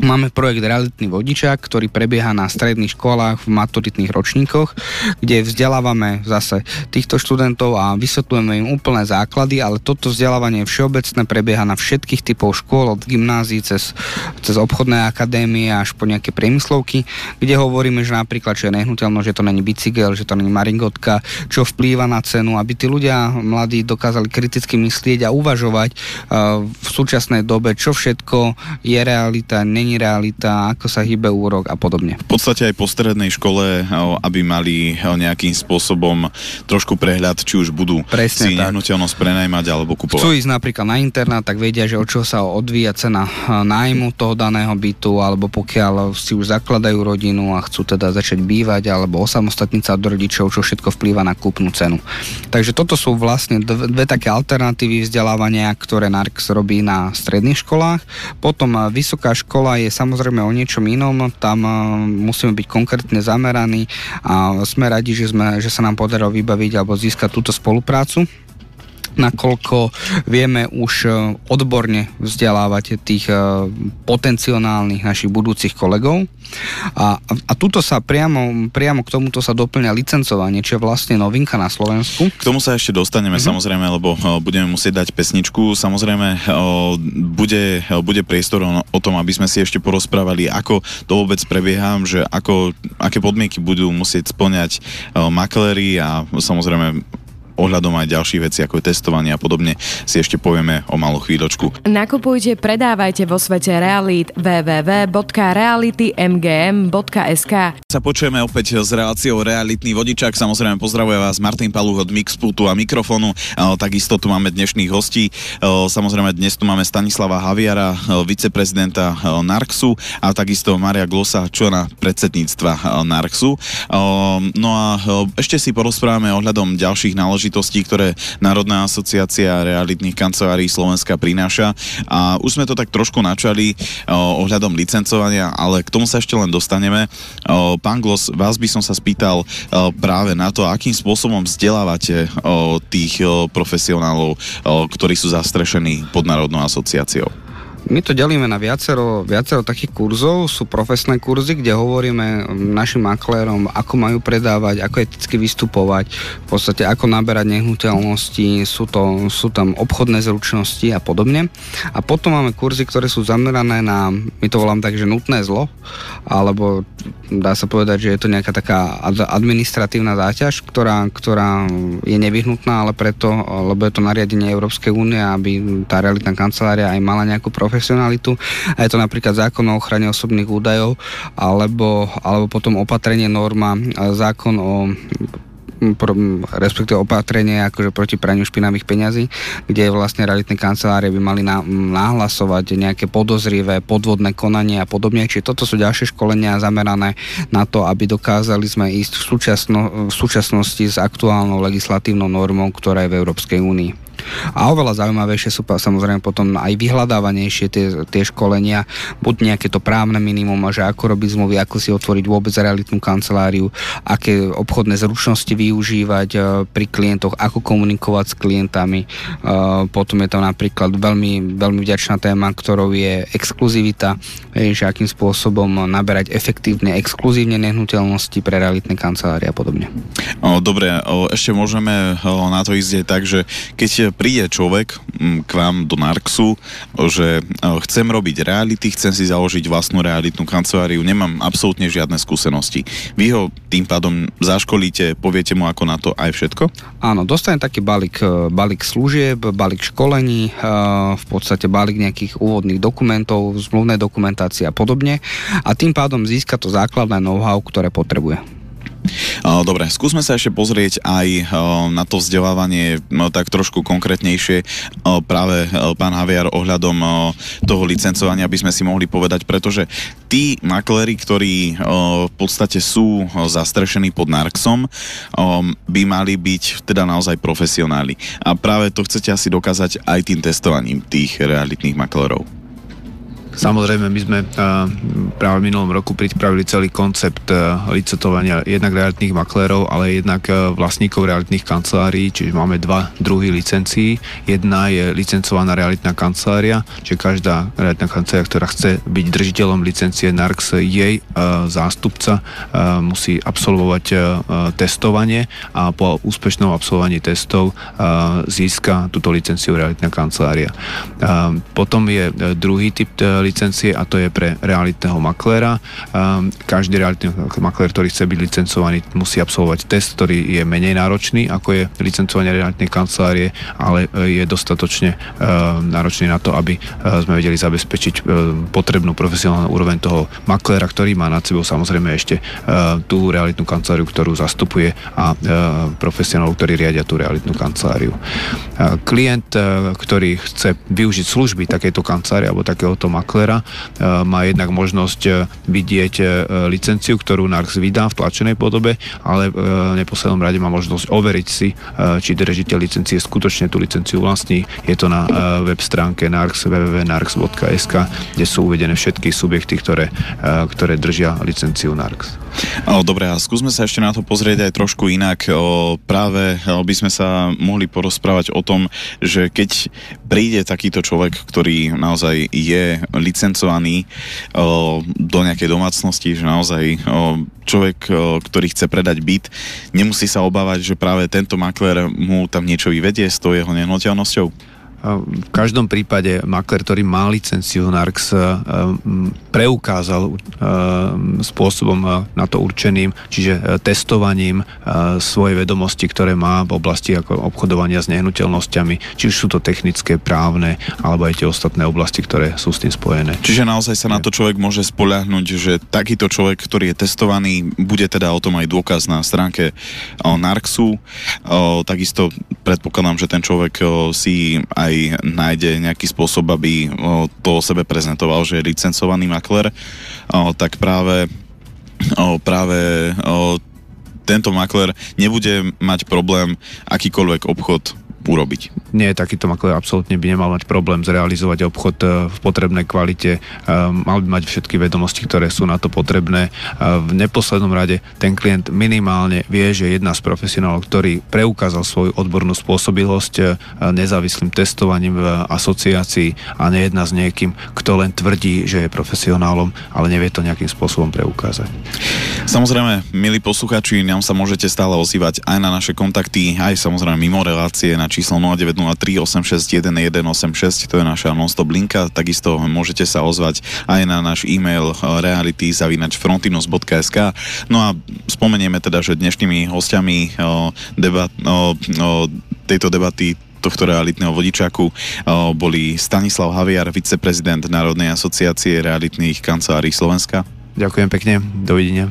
Máme projekt Realitný vodičák, ktorý prebieha na stredných školách v maturitných ročníkoch, kde vzdelávame zase týchto študentov a vysvetľujeme im úplné základy, ale toto vzdelávanie všeobecné, prebieha na všetkých typov škôl, od gymnázií cez, cez obchodné akadémie až po nejaké priemyslovky, kde hovoríme, že napríklad, že je nehnuteľno, že to není bicykel, že to není maringotka, čo vplýva na cenu, aby tí ľudia mladí dokázali kriticky myslieť a uvažovať uh, v súčasnej dobe, čo všetko je realita, není není realita, ako sa hýbe úrok a podobne. V podstate aj po strednej škole, aby mali nejakým spôsobom trošku prehľad, či už budú Presne si tak. nehnuteľnosť prenajmať alebo kupovať. Chcú ísť napríklad na internát, tak vedia, že od čoho sa odvíja cena nájmu toho daného bytu, alebo pokiaľ si už zakladajú rodinu a chcú teda začať bývať alebo osamostatniť sa od rodičov, čo všetko vplýva na kúpnu cenu. Takže toto sú vlastne dve, dve také alternatívy vzdelávania, ktoré NARX robí na stredných školách. Potom vysoká škola je samozrejme o niečom inom, tam musíme byť konkrétne zameraní a sme radi, že, sme, že sa nám podarilo vybaviť alebo získať túto spoluprácu nakoľko vieme už e, odborne vzdelávať tých e, potenciálnych našich budúcich kolegov. A, a tuto sa priamo, priamo k tomuto sa doplňa licencovanie, čo je vlastne novinka na Slovensku. K tomu sa ešte dostaneme mm-hmm. samozrejme, lebo e, budeme musieť dať pesničku. Samozrejme bude, bude priestor o tom, aby sme si ešte porozprávali, ako to vôbec prebieha, že ako, aké podmienky budú musieť splňať makléri a samozrejme ohľadom aj ďalších vecí, ako je testovanie a podobne, si ešte povieme o malú chvíľočku. Nakupujte, predávajte vo svete realít www.realitymgm.sk Sa počujeme opäť s reláciou Realitný vodičák. Samozrejme pozdravuje vás Martin Paluch od Mixputu a mikrofónu. Takisto tu máme dnešných hostí. Samozrejme dnes tu máme Stanislava Haviara, viceprezidenta Narxu a takisto Maria Glosa, člena predsedníctva Narxu. No a ešte si porozprávame ohľadom ďalších náležitostí záležitostí, ktoré Národná asociácia realitných kancelárií Slovenska prináša. A už sme to tak trošku načali ohľadom licencovania, ale k tomu sa ešte len dostaneme. O, pán Glos, vás by som sa spýtal práve na to, akým spôsobom vzdelávate tých profesionálov, ktorí sú zastrešení pod Národnou asociáciou. My to delíme na viacero, viacero takých kurzov. Sú profesné kurzy, kde hovoríme našim maklérom, ako majú predávať, ako eticky vystupovať, v podstate ako naberať nehnuteľnosti, sú, to, sú tam obchodné zručnosti a podobne. A potom máme kurzy, ktoré sú zamerané na, my to volám tak, že nutné zlo, alebo dá sa povedať, že je to nejaká taká administratívna záťaž, ktorá, ktorá je nevyhnutná, ale preto, lebo je to nariadenie Európskej únie, aby tá realitná kancelária aj mala nejakú prof- profesionalitu a je to napríklad zákon o ochrane osobných údajov alebo, alebo potom opatrenie norma, zákon o respektíve opatrenie akože proti praniu špinavých peňazí, kde vlastne realitné kancelárie by mali nahlasovať nejaké podozrivé podvodné konanie a podobne. Čiže toto sú ďalšie školenia zamerané na to, aby dokázali sme ísť v, súčasno, v súčasnosti s aktuálnou legislatívnou normou, ktorá je v Európskej únii. A oveľa zaujímavejšie sú samozrejme potom aj vyhľadávanejšie tie, tie školenia, buď nejaké to právne minimum, že ako robiť zmluvy, ako si otvoriť vôbec realitnú kanceláriu, aké obchodné zručnosti využívať e, pri klientoch, ako komunikovať s klientami. E, potom je to napríklad veľmi, veľmi vďačná téma, ktorou je exkluzivita, že akým spôsobom naberať efektívne, exkluzívne nehnuteľnosti pre realitné kancelárie a podobne. Dobre, ešte môžeme na to ísť tak, že keď príde človek mm, k vám do Narxu, že e, chcem robiť reality, chcem si založiť vlastnú realitnú kanceláriu, nemám absolútne žiadne skúsenosti. Vy ho tým pádom zaškolíte, poviete mu ako na to aj všetko? Áno, dostane taký balík, e, balík služieb, balík školení, e, v podstate balík nejakých úvodných dokumentov, zmluvnej dokumentácie a podobne a tým pádom získa to základné know-how, ktoré potrebuje. Dobre, skúsme sa ešte pozrieť aj na to vzdelávanie tak trošku konkrétnejšie práve pán Haviar ohľadom toho licencovania by sme si mohli povedať, pretože tí makléri, ktorí v podstate sú zastrešení pod Narxom, by mali byť teda naozaj profesionáli. A práve to chcete asi dokázať aj tým testovaním tých realitných maklerov. Samozrejme, my sme práve v minulom roku pripravili celý koncept licetovania jednak realitných maklérov, ale jednak vlastníkov realitných kancelárií, čiže máme dva druhy licencií. Jedna je licencovaná realitná kancelária, čiže každá realitná kancelária, ktorá chce byť držiteľom licencie NARX, jej zástupca musí absolvovať testovanie a po úspešnom absolvovaní testov získa túto licenciu realitná kancelária. Potom je druhý typ licencie a to je pre realitného makléra. Každý realitný maklér, ktorý chce byť licencovaný, musí absolvovať test, ktorý je menej náročný, ako je licencovanie realitnej kancelárie, ale e, je dostatočne e, náročný na to, aby e, sme vedeli zabezpečiť potrebnú profesionálnu úroveň toho makléra, ktorý má nad sebou samozrejme ešte tú realitnú kanceláriu, ktorú zastupuje a profesionálov, ktorí riadia tú realitnú kanceláriu. Klient, ktorý chce využiť služby takéto kancelárie alebo takéhoto maklera, má jednak možnosť vidieť licenciu, ktorú NARX vydá v tlačenej podobe, ale v neposlednom rade má možnosť overiť si, či držiteľ licencie skutočne tú licenciu vlastní. Je to na web stránke NARX www.narx.sk, kde sú uvedené všetky subjekty, ktoré, ktoré držia licenciu NARX. Dobre, a skúsme sa ešte na to pozrieť aj trošku inak. Práve by sme sa mohli porozprávať o tom, že keď príde takýto človek, ktorý naozaj je licencovaný do nejakej domácnosti, že naozaj človek, ktorý chce predať byt, nemusí sa obávať, že práve tento makler mu tam niečo vyvedie s tou jeho nehnuteľnosťou? V každom prípade makler, ktorý má licenciu NARX, eh, preukázal eh, spôsobom eh, na to určeným, čiže testovaním svoje vedomosti, ktoré má v oblasti ako obchodovania s nehnuteľnosťami, či už sú to technické, právne, alebo aj tie ostatné oblasti, ktoré sú s tým spojené. Čiže naozaj sa na to človek môže spoľahnúť, že takýto človek, ktorý je testovaný, bude teda o tom aj dôkaz na stránke NARXu. Takisto predpokladám, že ten človek si aj aj nájde nejaký spôsob, aby to o sebe prezentoval, že je licencovaný makler, tak práve, práve tento makler nebude mať problém akýkoľvek obchod urobiť. Nie, takýto makler absolútne by nemal mať problém zrealizovať obchod e, v potrebnej kvalite, e, mal by mať všetky vedomosti, ktoré sú na to potrebné. E, v neposlednom rade ten klient minimálne vie, že jedna z profesionálov, ktorý preukázal svoju odbornú spôsobilosť nezávislým testovaním v asociácii a nejedna s niekým, kto len tvrdí, že je profesionálom, ale nevie to nejakým spôsobom preukázať. Samozrejme, milí posluchači, nám sa môžete stále ozývať aj na naše kontakty, aj samozrejme mimo relácie na číslo 0903 861 186, to je naša non-stop linka, takisto môžete sa ozvať aj na náš e-mail eh, reality.frontinus.sk No a spomenieme teda, že dnešnými hostiami eh, debat, o, o, tejto debaty tohto realitného vodičaku boli Stanislav Haviar, viceprezident Národnej asociácie realitných kancelárií Slovenska. Ďakujem pekne, dovidenia.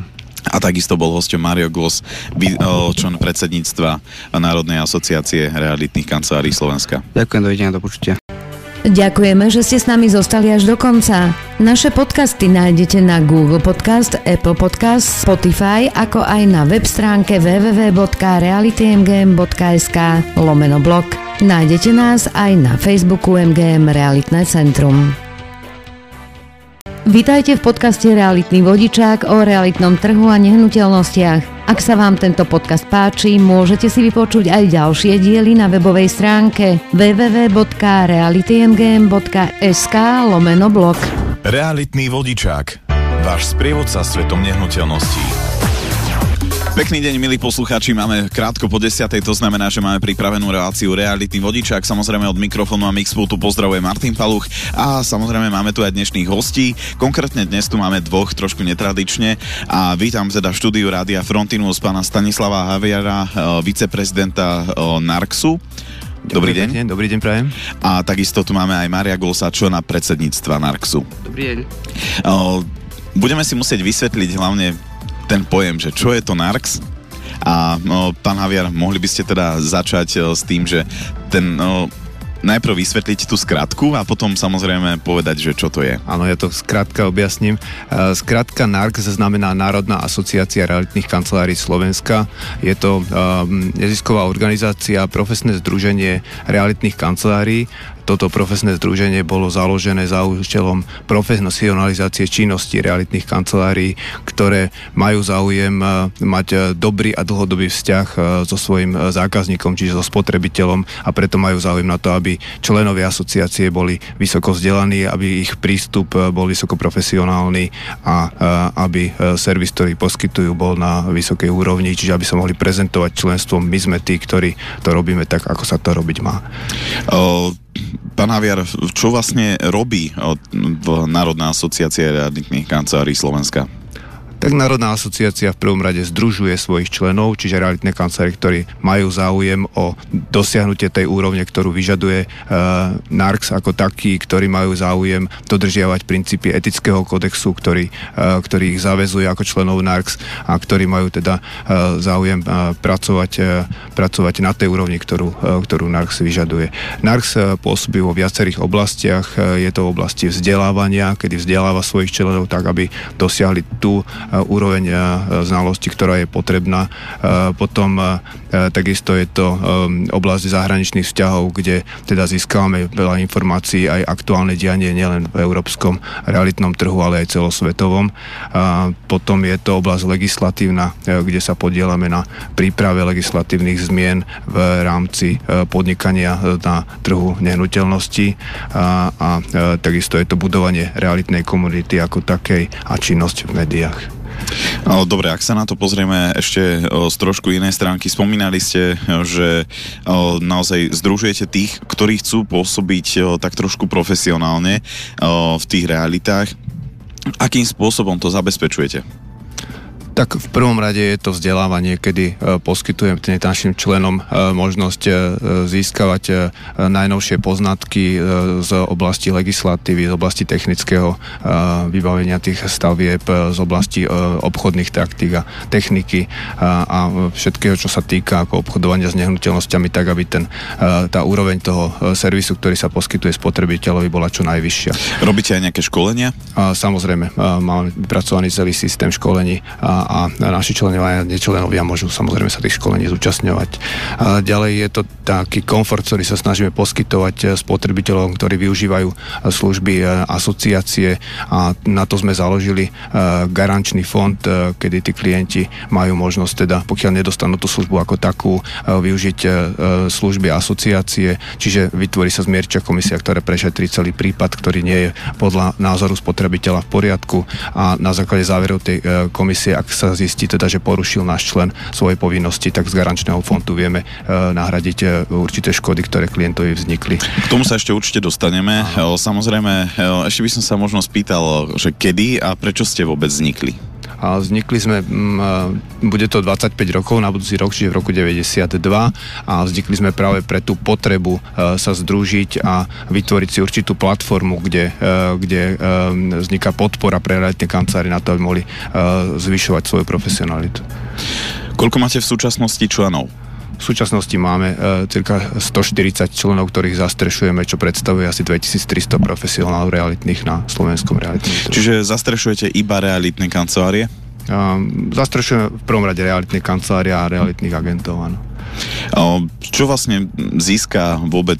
A takisto bol hosťom Mario Glos, člen predsedníctva Národnej asociácie realitných kancelárií Slovenska. Ďakujem, dovidenia, do počutia. Ďakujeme, že ste s nami zostali až do konca. Naše podcasty nájdete na Google Podcast, Apple Podcast, Spotify, ako aj na web stránke www.realitymgm.sk lomeno blog. Nájdete nás aj na Facebooku MGM Realitné centrum. Vítajte v podcaste Realitný vodičák o realitnom trhu a nehnuteľnostiach. Ak sa vám tento podcast páči, môžete si vypočuť aj ďalšie diely na webovej stránke www.realitymgm.sk lomeno blog. Realitný vodičák. Váš sprievodca svetom nehnuteľností. Pekný deň, milí poslucháči, máme krátko po desiatej, to znamená, že máme pripravenú reláciu Reality Vodičák. Samozrejme od mikrofónu a Mixpultu pozdravuje Martin Paluch a samozrejme máme tu aj dnešných hostí. Konkrétne dnes tu máme dvoch, trošku netradične a vítam teda v štúdiu Rádia Frontinus pána Stanislava Haviara, eh, viceprezidenta eh, Narxu. Dobrý deň. Pekne, dobrý deň, prajem. A takisto tu máme aj Maria Golsa, člena predsedníctva Narxu. Dobrý deň. Eh, budeme si musieť vysvetliť hlavne ten pojem, že čo je to NARX a no, pán Haviar, mohli by ste teda začať e, s tým, že ten no, najprv vysvetliť tú skratku a potom samozrejme povedať, že čo to je. Áno, ja to skrátka objasním. E, skratka NARC znamená Národná asociácia realitných kancelárií Slovenska. Je to um, nezisková organizácia, profesné združenie realitných kancelárií toto profesné združenie bolo založené za účelom profesionalizácie činnosti realitných kancelárií, ktoré majú záujem mať dobrý a dlhodobý vzťah so svojím zákazníkom, čiže so spotrebiteľom a preto majú záujem na to, aby členovia asociácie boli vysoko vzdelaní, aby ich prístup bol vysoko profesionálny a aby servis, ktorý poskytujú, bol na vysokej úrovni, čiže aby sa mohli prezentovať členstvom. My sme tí, ktorí to robíme tak, ako sa to robiť má. O, pán Haviar, čo vlastne robí Národná asociácia realitných kancelárií Slovenska? Tak Národná asociácia v prvom rade združuje svojich členov, čiže realitné kancelárie, ktorí majú záujem o dosiahnutie tej úrovne, ktorú vyžaduje uh, NARX ako taký, ktorí majú záujem dodržiavať princípy etického kodexu, ktorý, uh, ktorý ich zavezuje ako členov NARX a ktorí majú teda uh, záujem uh, pracovať, uh, pracovať na tej úrovni, ktorú, uh, ktorú NARX vyžaduje. NARX uh, pôsobí vo viacerých oblastiach, uh, je to v oblasti vzdelávania, kedy vzdeláva svojich členov tak, aby dosiahli tú úroveň znalosti, ktorá je potrebná. Potom takisto je to oblasť zahraničných vzťahov, kde teda získavame veľa informácií aj aktuálne dianie nielen v európskom realitnom trhu, ale aj celosvetovom. Potom je to oblasť legislatívna, kde sa podielame na príprave legislatívnych zmien v rámci podnikania na trhu nehnuteľností a, a takisto je to budovanie realitnej komunity ako takej a činnosť v médiách. Dobre, ak sa na to pozrieme ešte z trošku inej stránky, spomínali ste, že naozaj združujete tých, ktorí chcú pôsobiť tak trošku profesionálne v tých realitách. Akým spôsobom to zabezpečujete? Tak v prvom rade je to vzdelávanie, kedy e, poskytujem našim členom e, možnosť e, získavať najnovšie poznatky z oblasti legislatívy, z oblasti technického vybavenia tých stavieb, z oblasti obchodných taktík a techniky a všetkého, čo sa týka ako obchodovania s nehnuteľnosťami, tak aby ten, tá úroveň toho servisu, ktorý sa poskytuje spotrebiteľovi, bola čo najvyššia. Robíte aj nejaké školenia? Samozrejme, máme vypracovaný celý systém školení a a naši členovia a nečlenovia môžu samozrejme sa tých školení zúčastňovať. A ďalej je to taký komfort, ktorý sa snažíme poskytovať eh, spotrebiteľom, ktorí využívajú eh, služby eh, asociácie. A na to sme založili garančný fond, kedy tí klienti majú možnosť teda, pokiaľ nedostanú tú službu ako takú, využiť služby asociácie, čiže vytvorí sa zmierčia komisia, ktorá prešetrí celý prípad, ktorý nie je podľa názoru spotrebiteľa v poriadku. A na základe záverov tej komisie, ak sa zistí teda, že porušil náš člen svoje povinnosti, tak z garančného fondu vieme e, nahradiť e, určité škody, ktoré klientovi vznikli. K tomu sa ešte určite dostaneme. Aha. Samozrejme, ešte by som sa možno spýtal, že kedy a prečo ste vôbec vznikli? Vznikli sme, bude to 25 rokov na budúci rok, čiže v roku 92 a vznikli sme práve pre tú potrebu e, sa združiť a vytvoriť si určitú platformu, kde, kde vzniká podpora pre realitné kancelárie na to, aby mohli zvyšovať svoju profesionalitu. Koľko máte v súčasnosti členov? V súčasnosti máme e, cirka 140 členov, ktorých zastrešujeme, čo predstavuje asi 2300 profesionálov realitných na slovenskom realitnom trhu. Čiže zastrešujete iba realitné kancelárie? Um, zastrešujeme v prvom rade realitné kancelárie a realitných agentov, áno. Čo vlastne získa vôbec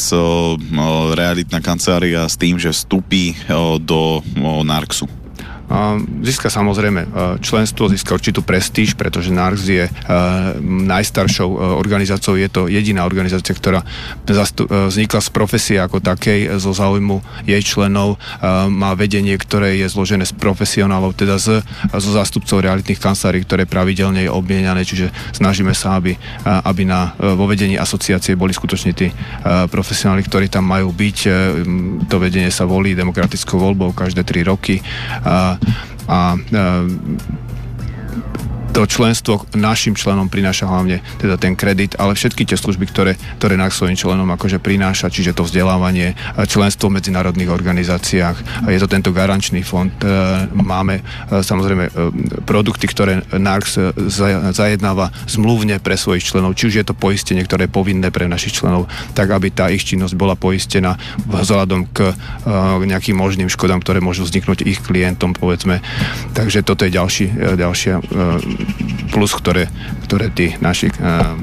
realitná kancelária s tým, že vstúpi do NARXu? Získa samozrejme členstvo, získa určitú prestíž, pretože NARX je najstaršou organizáciou, je to jediná organizácia, ktorá vznikla z profesie ako takej, zo záujmu jej členov, má vedenie, ktoré je zložené z profesionálov, teda z, zo zástupcov realitných kancelárií, ktoré pravidelne je obmieniané, čiže snažíme sa, aby, aby na, vo vedení asociácie boli skutočne tí profesionáli, ktorí tam majú byť. To vedenie sa volí demokratickou voľbou každé tri roky. A a to členstvo našim členom prináša hlavne teda ten kredit, ale všetky tie služby, ktoré, ktoré nás svojim členom akože prináša, čiže to vzdelávanie, členstvo v medzinárodných organizáciách, je to tento garančný fond. E, máme e, samozrejme e, produkty, ktoré NARX zajednáva zmluvne pre svojich členov, či už je to poistenie, ktoré je povinné pre našich členov, tak aby tá ich činnosť bola poistená vzhľadom k nejakým možným škodám, ktoré môžu vzniknúť ich klientom, povedzme. Takže toto je ďalší, ďalšia plus, ktoré, ktoré tí naši uh,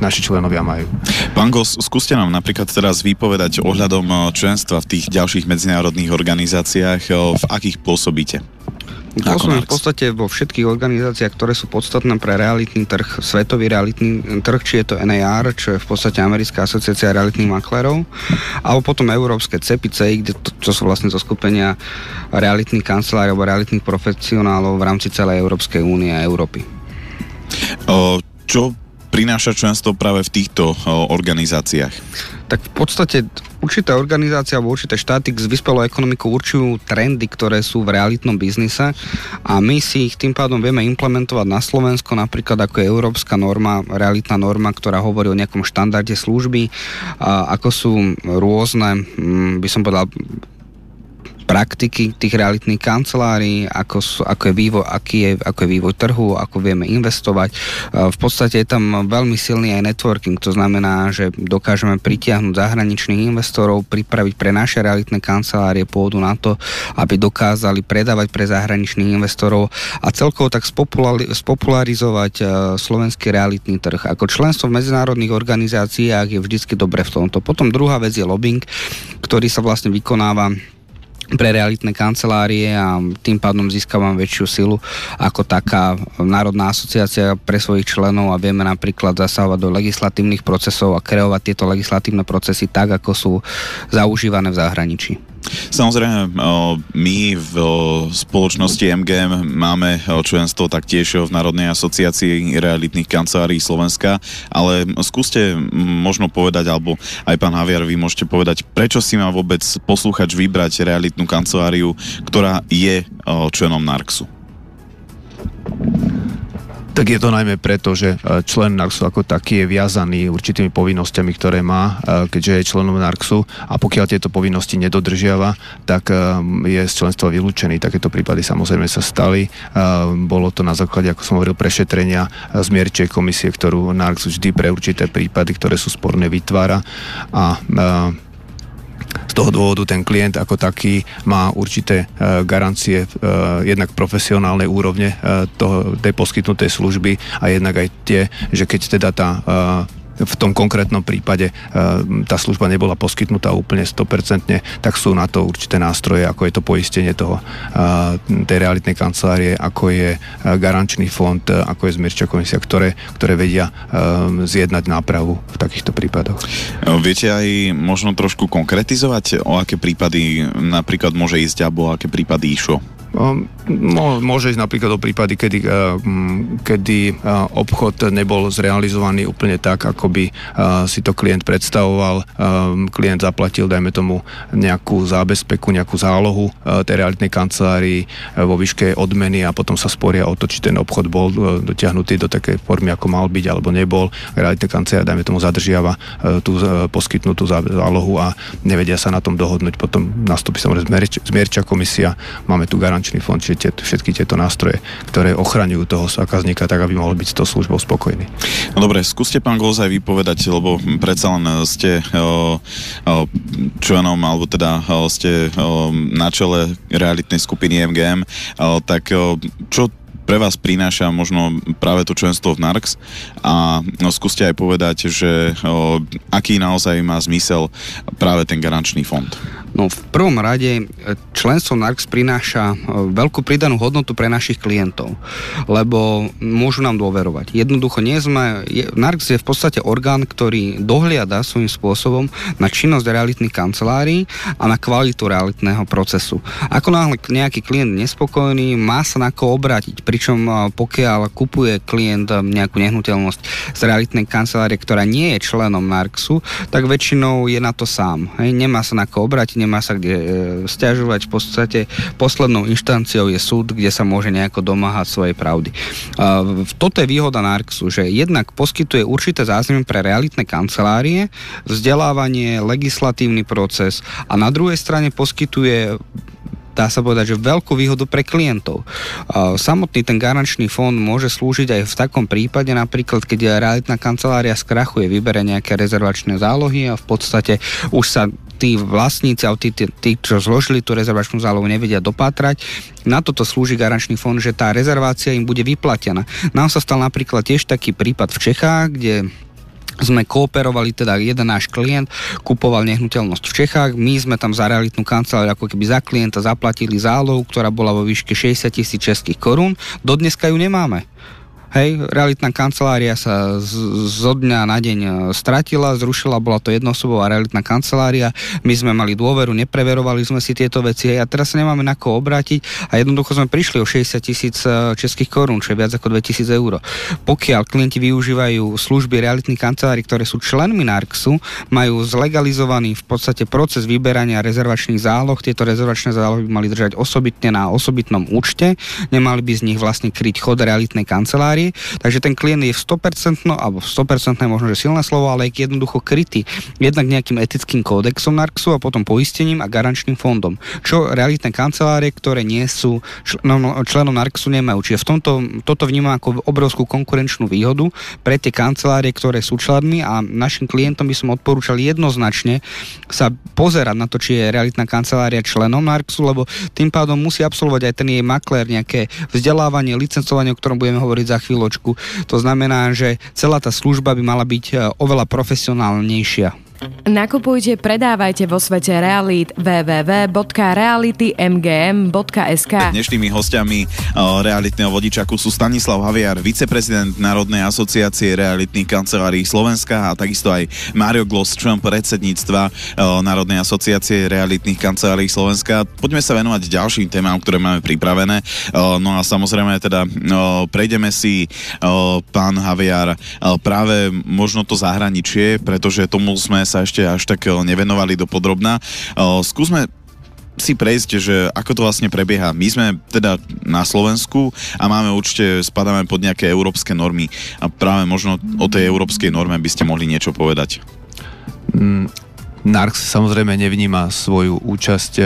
naši členovia majú. Pán Gos, skúste nám napríklad teraz vypovedať ohľadom členstva v tých ďalších medzinárodných organizáciách, v akých pôsobíte. Pôsobím v podstate vo všetkých organizáciách, ktoré sú podstatné pre realitný trh, svetový realitný trh, či je to NAR, čo je v podstate Americká asociácia realitných maklerov, alebo potom európske CEPICE, kde to, čo sú vlastne zo skupenia realitných kancelárií alebo realitných profesionálov v rámci celej Európskej únie a Európy. O, čo prináša členstvo práve v týchto organizáciách? Tak v podstate určité organizácie alebo určité štáty s vyspelou ekonomikou určujú trendy, ktoré sú v realitnom biznise a my si ich tým pádom vieme implementovať na Slovensko, napríklad ako je európska norma, realitná norma, ktorá hovorí o nejakom štandarde služby, ako sú rôzne, mm, by som povedal, praktiky tých realitných kancelárií, ako, sú, ako, je vývoj, aký je, ako je vývoj trhu, ako vieme investovať. V podstate je tam veľmi silný aj networking, to znamená, že dokážeme pritiahnuť zahraničných investorov, pripraviť pre naše realitné kancelárie pôdu na to, aby dokázali predávať pre zahraničných investorov a celkovo tak spopularizovať e, slovenský realitný trh. Ako členstvo v medzinárodných organizáciách je vždycky dobre v tomto. Potom druhá vec je lobbying, ktorý sa vlastne vykonáva pre realitné kancelárie a tým pádom získavam väčšiu silu ako taká národná asociácia pre svojich členov a vieme napríklad zasahovať do legislatívnych procesov a kreovať tieto legislatívne procesy tak, ako sú zaužívané v zahraničí. Samozrejme, my v spoločnosti MGM máme členstvo taktiež v Národnej asociácii realitných kancelárií Slovenska, ale skúste možno povedať, alebo aj pán Haviar, vy môžete povedať, prečo si má vôbec poslúchač vybrať realitnú kanceláriu, ktorá je členom NARXu? Tak je to najmä preto, že e, člen NARXu ako taký je viazaný určitými povinnosťami, ktoré má, e, keďže je členom NARXu a pokiaľ tieto povinnosti nedodržiava, tak e, je z členstva vylúčený. Takéto prípady samozrejme sa stali. Bolo to na základe, ako som hovoril, prešetrenia zmierčej komisie, ktorú NARX vždy pre určité prípady, ktoré sú sporné, vytvára a z toho dôvodu ten klient ako taký má určité e, garancie e, jednak profesionálnej úrovne e, toho, tej poskytnutej služby a jednak aj tie, že keď teda tá v tom konkrétnom prípade e, tá služba nebola poskytnutá úplne 100%, tak sú na to určité nástroje, ako je to poistenie toho, e, tej realitnej kancelárie, ako je e, garančný fond, ako je zmierčia komisia, ktoré, ktoré vedia zjednať nápravu v takýchto prípadoch. Viete aj možno trošku konkretizovať, o aké prípady napríklad môže ísť, alebo o aké prípady išlo? Môže ísť napríklad o prípady, kedy, kedy obchod nebol zrealizovaný úplne tak, ako by si to klient predstavoval. Klient zaplatil, dajme tomu, nejakú zábezpeku, nejakú zálohu tej realitnej kancelárii vo výške odmeny a potom sa sporia o to, či ten obchod bol dotiahnutý do takej formy, ako mal byť alebo nebol. Realitná kancelária, dajme tomu, zadržiava tú poskytnutú zálohu a nevedia sa na tom dohodnúť. Potom nastúpi samozrejme zmierčia komisia, máme tu garanciu finančný fond, čiže tie, všetky tieto nástroje, ktoré ochraňujú toho zákazníka tak, aby mohol byť s tou službou spokojný. No dobre, skúste pán Golzaj vypovedať, lebo predsa len ste o, o, členom, alebo teda ste na čele realitnej skupiny MGM, tak čo pre vás prináša možno práve to členstvo v NARX a no, skúste aj povedať, že o, aký naozaj má zmysel práve ten garančný fond. No v prvom rade e, členstvo NARX prináša e, veľkú pridanú hodnotu pre našich klientov, lebo môžu nám dôverovať. Jednoducho nie sme, NARX je v podstate orgán, ktorý dohliada svojím spôsobom na činnosť realitných kancelárií a na kvalitu realitného procesu. Ako náhle nejaký klient nespokojný, má sa na koho obrátiť, pričom e, pokiaľ kupuje klient nejakú nehnuteľnosť z realitnej kancelárie, ktorá nie je členom NARXu, tak väčšinou je na to sám. Hej, nemá sa na koho obrátiť, nemá sa kde e, stiažovať. V podstate poslednou inštanciou je súd, kde sa môže nejako domáhať svojej pravdy. Toto je výhoda NARXu, že jednak poskytuje určité zázemie pre realitné kancelárie, vzdelávanie, legislatívny proces a na druhej strane poskytuje dá sa povedať, že veľkú výhodu pre klientov. Samotný ten garančný fond môže slúžiť aj v takom prípade, napríklad keď realitná kancelária skrachuje, vybere nejaké rezervačné zálohy a v podstate už sa tí vlastníci alebo tí, tí, tí, čo zložili tú rezervačnú zálohu, nevedia dopátrať. Na toto slúži garančný fond, že tá rezervácia im bude vyplatená. Nám sa stal napríklad tiež taký prípad v Čechách, kde sme kooperovali, teda jeden náš klient kupoval nehnuteľnosť v Čechách, my sme tam za realitnú kanceláriu ako keby za klienta zaplatili zálohu, ktorá bola vo výške 60 tisíc českých korún, dodneska ju nemáme. Hej, realitná kancelária sa z, zo dňa na deň e, stratila, zrušila, bola to jednosobová realitná kancelária, my sme mali dôveru, nepreverovali sme si tieto veci hej, a teraz sa nemáme na koho obrátiť a jednoducho sme prišli o 60 tisíc e, českých korún, čo je viac ako 2000 eur. Pokiaľ klienti využívajú služby realitných kancelárií, ktoré sú členmi NARXu, majú zlegalizovaný v podstate proces vyberania rezervačných záloh, tieto rezervačné zálohy by mali držať osobitne na osobitnom účte, nemali by z nich vlastne kryť chod realitnej kancelárie kancelárii, takže ten klient je v 100% alebo v 100% možno, že silné slovo, ale je jednoducho krytý. Jednak nejakým etickým kódexom NARXu a potom poistením a garančným fondom, čo realitné kancelárie, ktoré nie sú členom, členom NARXu nemajú. Čiže v tomto, toto vnímam ako obrovskú konkurenčnú výhodu pre tie kancelárie, ktoré sú členmi a našim klientom by som odporúčal jednoznačne sa pozerať na to, či je realitná kancelária členom NARXu, lebo tým pádom musí absolvovať aj ten jej maklér nejaké vzdelávanie, licencovanie, o ktorom budeme hovoriť za chvíľu chvíľočku. To znamená, že celá tá služba by mala byť e, oveľa profesionálnejšia. Nakupujte, predávajte vo svete realít www.realitymgm.sk Dnešnými hostiami realitného vodičaku sú Stanislav Haviar, viceprezident Národnej asociácie realitných kancelárií Slovenska a takisto aj Mario Gloss, člen predsedníctva Národnej asociácie realitných kancelárií Slovenska. Poďme sa venovať ďalším témam, ktoré máme pripravené. No a samozrejme teda prejdeme si, pán Haviar, práve možno to zahraničie, pretože tomu sme sa ešte až tak eh, nevenovali do podrobná. Eh, skúsme si prejsť, že ako to vlastne prebieha. My sme teda na Slovensku a máme určite, spadáme pod nejaké európske normy a práve možno o tej európskej norme by ste mohli niečo povedať. Mm, NARX samozrejme nevníma svoju účasť e,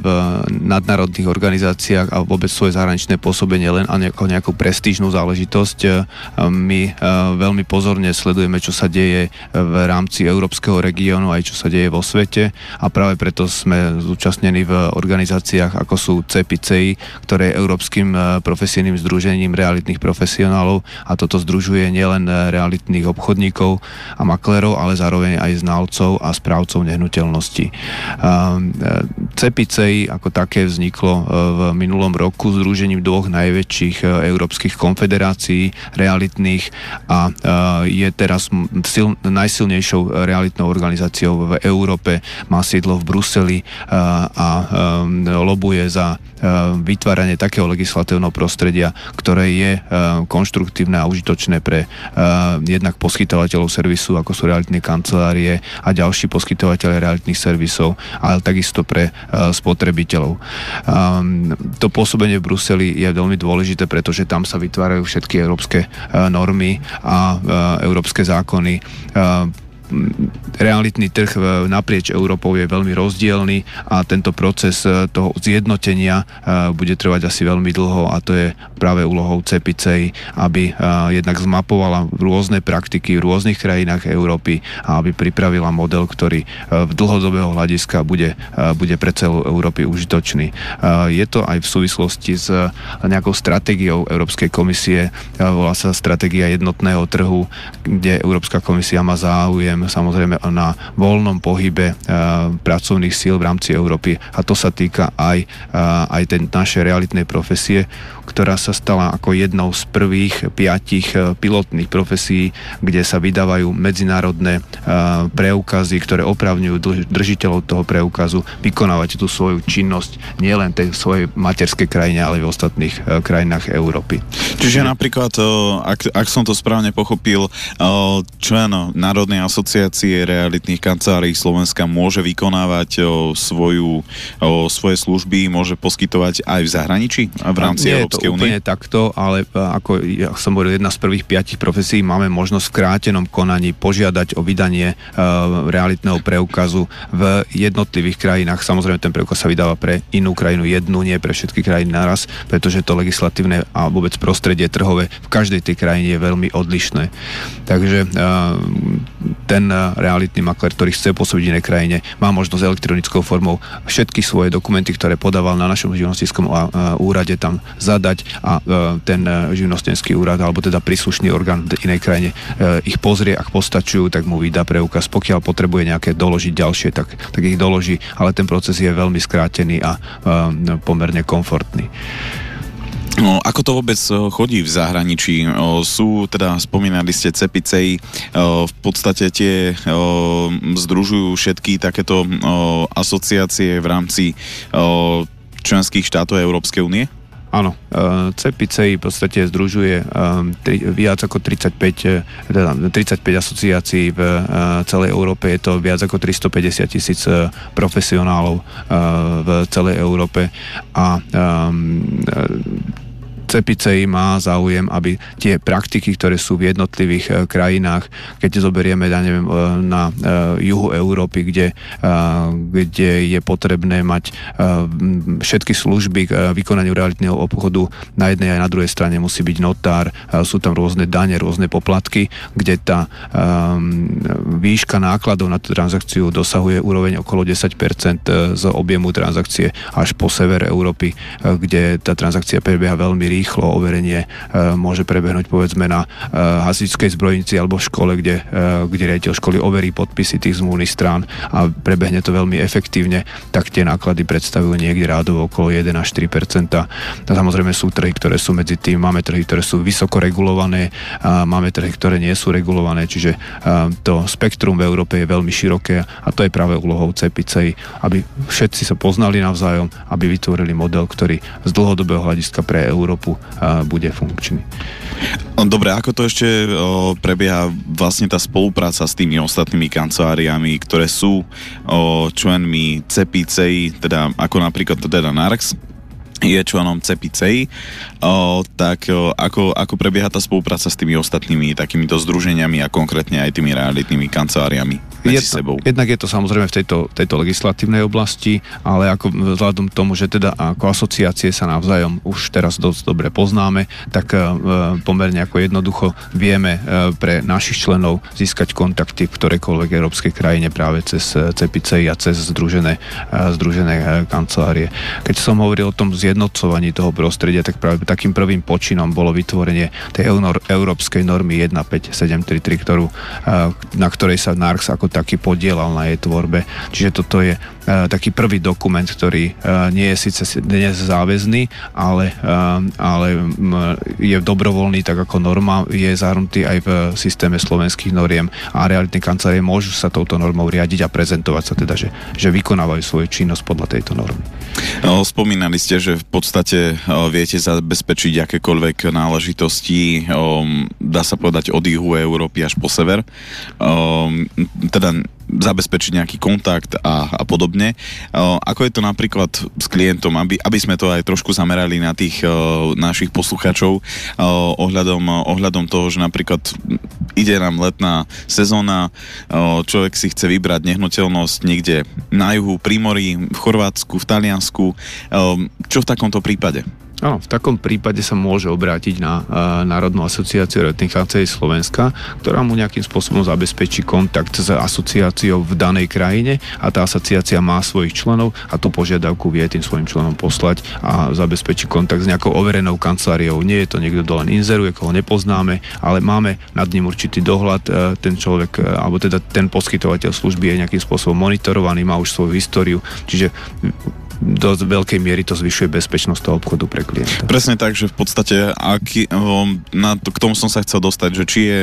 v nadnárodných organizáciách a vôbec svoje zahraničné pôsobenie len ako nejakú prestížnú záležitosť. E, my e, veľmi pozorne sledujeme, čo sa deje v rámci európskeho regiónu aj čo sa deje vo svete a práve preto sme zúčastnení v organizáciách ako sú CEPICEI, ktoré je Európskym profesijným združením realitných profesionálov a toto združuje nielen realitných obchodníkov a maklerov, ale zároveň aj znalcov a správcov nehnuteľnosti. CEPICEI ako také vzniklo e, v minulom roku združením dvoch najväčších e, európskych konfederácií realitných a e, je teraz sil, najsilnejšou realitnou organizáciou v Európe, má sídlo v Bruseli a lobuje za vytváranie takého legislatívneho prostredia, ktoré je konštruktívne a užitočné pre jednak poskytovateľov servisu, ako sú realitné kancelárie a ďalší poskytovateľe realitných servisov, ale takisto pre uh, spotrebiteľov. Um, to pôsobenie v Bruseli je veľmi dôležité, pretože tam sa vytvárajú všetky európske uh, normy a uh, európske zákony. Realitný trh naprieč Európou je veľmi rozdielny a tento proces e, toho zjednotenia e, bude trvať asi veľmi dlho a to je práve úlohou CEPICEI, aby e, jednak zmapovala rôzne praktiky v rôznych krajinách Európy a aby pripravila model, ktorý v dlhodobého hľadiska bude, bude pre celú Európy užitočný. Je to aj v súvislosti s nejakou stratégiou Európskej komisie, volá sa stratégia jednotného trhu, kde Európska komisia má záujem záujem samozrejme na voľnom pohybe eh, pracovných síl v rámci Európy a to sa týka aj, eh, aj ten našej realitnej profesie, ktorá sa stala ako jednou z prvých piatich eh, pilotných profesí, kde sa vydávajú medzinárodné preukazy, ktoré opravňujú držiteľov toho preukazu vykonávať tú svoju činnosť nielen tej svojej materskej krajine, ale aj v ostatných krajinách Európy. Čiže napríklad, ak, ak som to správne pochopil, člen Národnej asociácie realitných kancelárií Slovenska môže vykonávať svoju, svoje služby, môže poskytovať aj v zahraničí v rámci Nie Európskej únie? Nie je to úplne takto, ale ako ja som hovoril, jedna z prvých piatich profesí máme možnosť v krátenom konaní požiadať o vydanie uh, realitného preukazu v jednotlivých krajinách. Samozrejme, ten preukaz sa vydáva pre inú krajinu jednu, nie pre všetky krajiny naraz, pretože to legislatívne a vôbec prostredie trhové v každej tej krajine je veľmi odlišné. Takže uh, ten realitný makler, ktorý chce pôsobiť v inej krajine, má možnosť elektronickou formou všetky svoje dokumenty, ktoré podával na našom živnostenskom úrade tam zadať a ten živnostenský úrad alebo teda príslušný orgán v inej krajine ich pozrie, ak postačujú, tak mu vydá preukaz. Pokiaľ potrebuje nejaké doložiť ďalšie, tak, tak ich doloží, ale ten proces je veľmi skrátený a pomerne komfortný. No, ako to vôbec chodí v zahraničí? Sú, teda spomínali ste Cepicej, v podstate tie združujú všetky takéto asociácie v rámci členských štátov Európskej únie? Áno, CPCI v podstate združuje viac ako 35, teda 35 asociácií v celej Európe, je to viac ako 350 tisíc profesionálov v celej Európe a CPCI má záujem, aby tie praktiky, ktoré sú v jednotlivých e, krajinách, keď zoberieme, ja neviem, e, na e, juhu Európy, kde, kde je potrebné mať všetky služby k vykonaniu realitného obchodu na jednej aj na druhej strane musí byť notár, sú tam rôzne dane, rôzne poplatky, kde tá výška nákladov na tú transakciu dosahuje úroveň okolo 10% z objemu transakcie až po sever Európy, kde tá transakcia prebieha veľmi rýchlo overenie e, môže prebehnúť povedzme na e, hasičskej zbrojnici alebo v škole, kde, e, kde riaditeľ školy overí podpisy tých zmluvných strán a prebehne to veľmi efektívne, tak tie náklady predstavujú niekde rádovo okolo 1 až 3 a samozrejme sú trhy, ktoré sú medzi tým, máme trhy, ktoré sú vysoko regulované, a máme trhy, ktoré nie sú regulované, čiže to spektrum v Európe je veľmi široké a to je práve úlohou CPCI, aby všetci sa poznali navzájom, aby vytvorili model, ktorý z dlhodobého hľadiska pre Európu Európu bude funkčný. Dobre, ako to ešte prebieha vlastne tá spolupráca s tými ostatnými kanceláriami, ktoré sú členmi CPCI, teda ako napríklad teda NARX, je členom CPCI, o, tak o, ako, ako prebieha tá spolupráca s tými ostatnými takýmito združeniami a konkrétne aj tými realitnými kanceláriami medzi je to, sebou? Jednak je to samozrejme v tejto, tejto legislatívnej oblasti, ale ako vzhľadom tomu, že teda ako asociácie sa navzájom už teraz dosť dobre poznáme, tak e, pomerne ako jednoducho vieme e, pre našich členov získať kontakty v ktorejkoľvek európskej krajine práve cez CPCI a cez združené, e, združené kancelárie. Keď som hovoril o tom z zjednocovaní toho prostredia, tak práve takým prvým počinom bolo vytvorenie tej európskej normy 15733, ktorú, na ktorej sa NARX ako taký podielal na jej tvorbe. Čiže toto je taký prvý dokument, ktorý nie je síce dnes záväzný, ale, ale je dobrovoľný, tak ako norma je zahrnutý aj v systéme slovenských noriem a realitné kancelárie môžu sa touto normou riadiť a prezentovať sa teda, že, že vykonávajú svoju činnosť podľa tejto normy. No, spomínali ste, že v podstate viete zabezpečiť akékoľvek náležitosti, dá sa povedať od juhu Európy až po sever. Teda zabezpečiť nejaký kontakt a, a podobne. Ako je to napríklad s klientom, aby, aby sme to aj trošku zamerali na tých našich poslucháčov ohľadom, ohľadom toho, že napríklad ide nám letná sezóna, človek si chce vybrať nehnuteľnosť niekde na juhu, pri mori, v Chorvátsku, v Taliansku. Čo v takomto prípade? Áno, v takom prípade sa môže obrátiť na uh, Národnú asociáciu realitných kancelárií Slovenska, ktorá mu nejakým spôsobom zabezpečí kontakt s asociáciou v danej krajine a tá asociácia má svojich členov a tú požiadavku vie tým svojim členom poslať a zabezpečí kontakt s nejakou overenou kanceláriou. Nie je to niekto, kto len inzeruje, koho nepoznáme, ale máme nad ním určitý dohľad. Uh, ten človek, uh, alebo teda ten poskytovateľ služby je nejakým spôsobom monitorovaný, má už svoju históriu, čiže do veľkej miery to zvyšuje bezpečnosť toho obchodu pre klienta. Presne tak, že v podstate aký, na to, k tomu som sa chcel dostať, že či je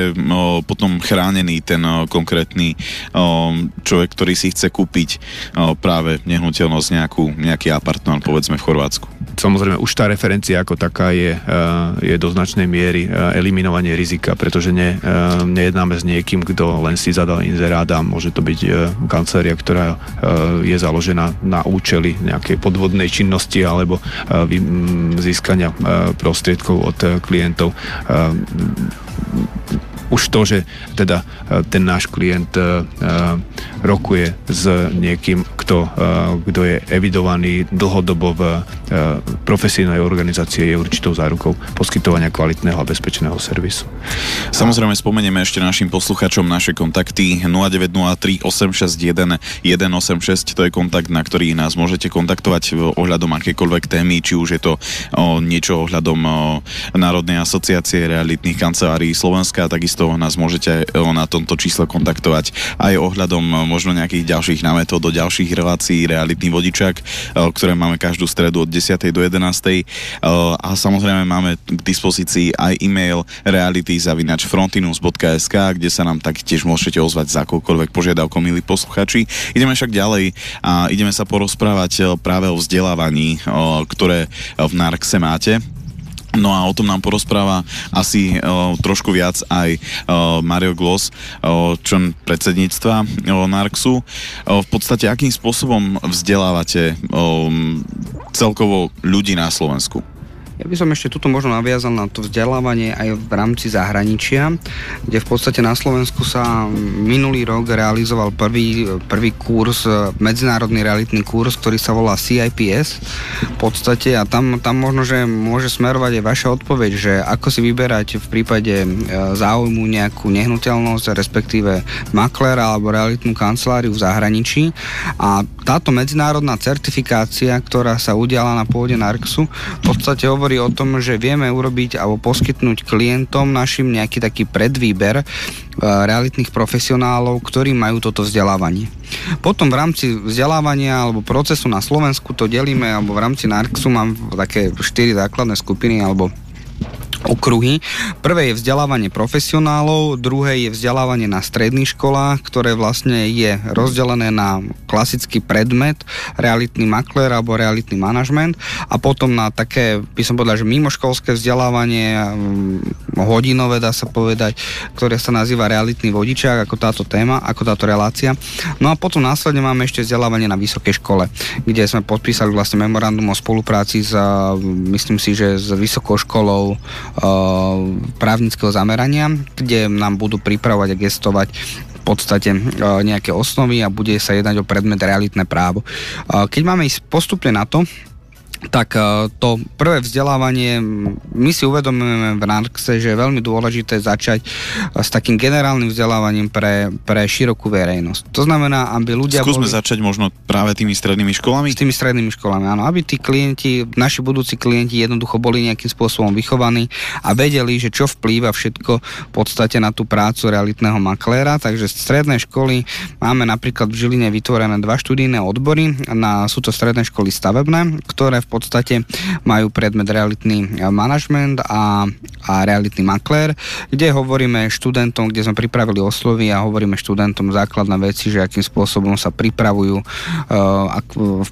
potom chránený ten konkrétny človek, ktorý si chce kúpiť práve nehnuteľnosť nejakú, nejaký apartmán, povedzme v Chorvátsku. Samozrejme, už tá referencia ako taká je, je do značnej miery eliminovanie rizika, pretože ne, nejednáme s niekým, kto len si zadal inzerát a môže to byť kancelária, ktorá je založená na účely nejak nejakej podvodnej činnosti alebo eh, získania eh, prostriedkov od eh, klientov. Už to, že teda ten náš klient rokuje s niekým, kto, kto je evidovaný dlhodobo v profesijnej organizácie je určitou zárukou poskytovania kvalitného a bezpečného servisu. Samozrejme spomenieme ešte našim posluchačom naše kontakty 0903 861 186, to je kontakt, na ktorý nás môžete kontaktovať ohľadom akékoľvek témy, či už je to o, niečo ohľadom o, Národnej asociácie realitných kancelárií Slovenska, takisto nás môžete o, na tomto čísle kontaktovať aj ohľadom možno nejakých ďalších námetov do ďalších relácií realitný vodičák, o, ktoré máme každú stredu od 10. do 11. O, a samozrejme máme k dispozícii aj e-mail reality.frontinus.sk, kde sa nám taktiež môžete ozvať za akoukoľvek požiadavkou, milí posluchači. Ideme však ďalej a ideme sa porozprávať práve o vzdelávaní, o, ktoré v Narkse máte. No a o tom nám porozpráva asi o, trošku viac aj o, Mario Gloss, o, člen predsedníctva o, Narksu. O, v podstate, akým spôsobom vzdelávate o, celkovo ľudí na Slovensku? Ja by som ešte tuto možno naviazal na to vzdelávanie aj v rámci zahraničia, kde v podstate na Slovensku sa minulý rok realizoval prvý, prvý kurz, medzinárodný realitný kurz, ktorý sa volá CIPS v podstate. A tam, tam možno, že môže smerovať aj vaša odpoveď, že ako si vyberať v prípade e, záujmu nejakú nehnuteľnosť, respektíve maklera alebo realitnú kanceláriu v zahraničí. A táto medzinárodná certifikácia, ktorá sa udiala na pôde Narxu, v podstate hovorí o tom, že vieme urobiť alebo poskytnúť klientom našim nejaký taký predvýber e, realitných profesionálov, ktorí majú toto vzdelávanie. Potom v rámci vzdelávania alebo procesu na Slovensku to delíme, alebo v rámci NARXu mám také štyri základné skupiny alebo okruhy. Prvé je vzdelávanie profesionálov, druhé je vzdelávanie na stredných školách, ktoré vlastne je rozdelené na klasický predmet, realitný makler alebo realitný manažment a potom na také, by som povedal, že mimoškolské vzdelávanie, mm, hodinové dá sa povedať, ktoré sa nazýva realitný vodičák, ako táto téma, ako táto relácia. No a potom následne máme ešte vzdelávanie na vysokej škole, kde sme podpísali vlastne memorandum o spolupráci s, myslím si, že s vysokou školou právnického zamerania, kde nám budú pripravovať a gestovať v podstate nejaké osnovy a bude sa jednať o predmet realitné právo. Keď máme ísť postupne na to, tak e, to prvé vzdelávanie, my si uvedomujeme v NARXE, že je veľmi dôležité začať e, s takým generálnym vzdelávaním pre, pre širokú verejnosť. To znamená, aby ľudia... Skúsme boli... začať možno práve tými strednými školami? S tými strednými školami, áno. Aby tí klienti, naši budúci klienti jednoducho boli nejakým spôsobom vychovaní a vedeli, že čo vplýva všetko v podstate na tú prácu realitného makléra. Takže stredné školy máme napríklad v Žiline vytvorené dva študijné odbory. Na, sú to stredné školy stavebné, ktoré v podstate majú predmet realitný manažment a, a realitný maklér, kde hovoríme študentom, kde sme pripravili oslovy a hovoríme študentom základné veci, že akým spôsobom sa pripravujú uh,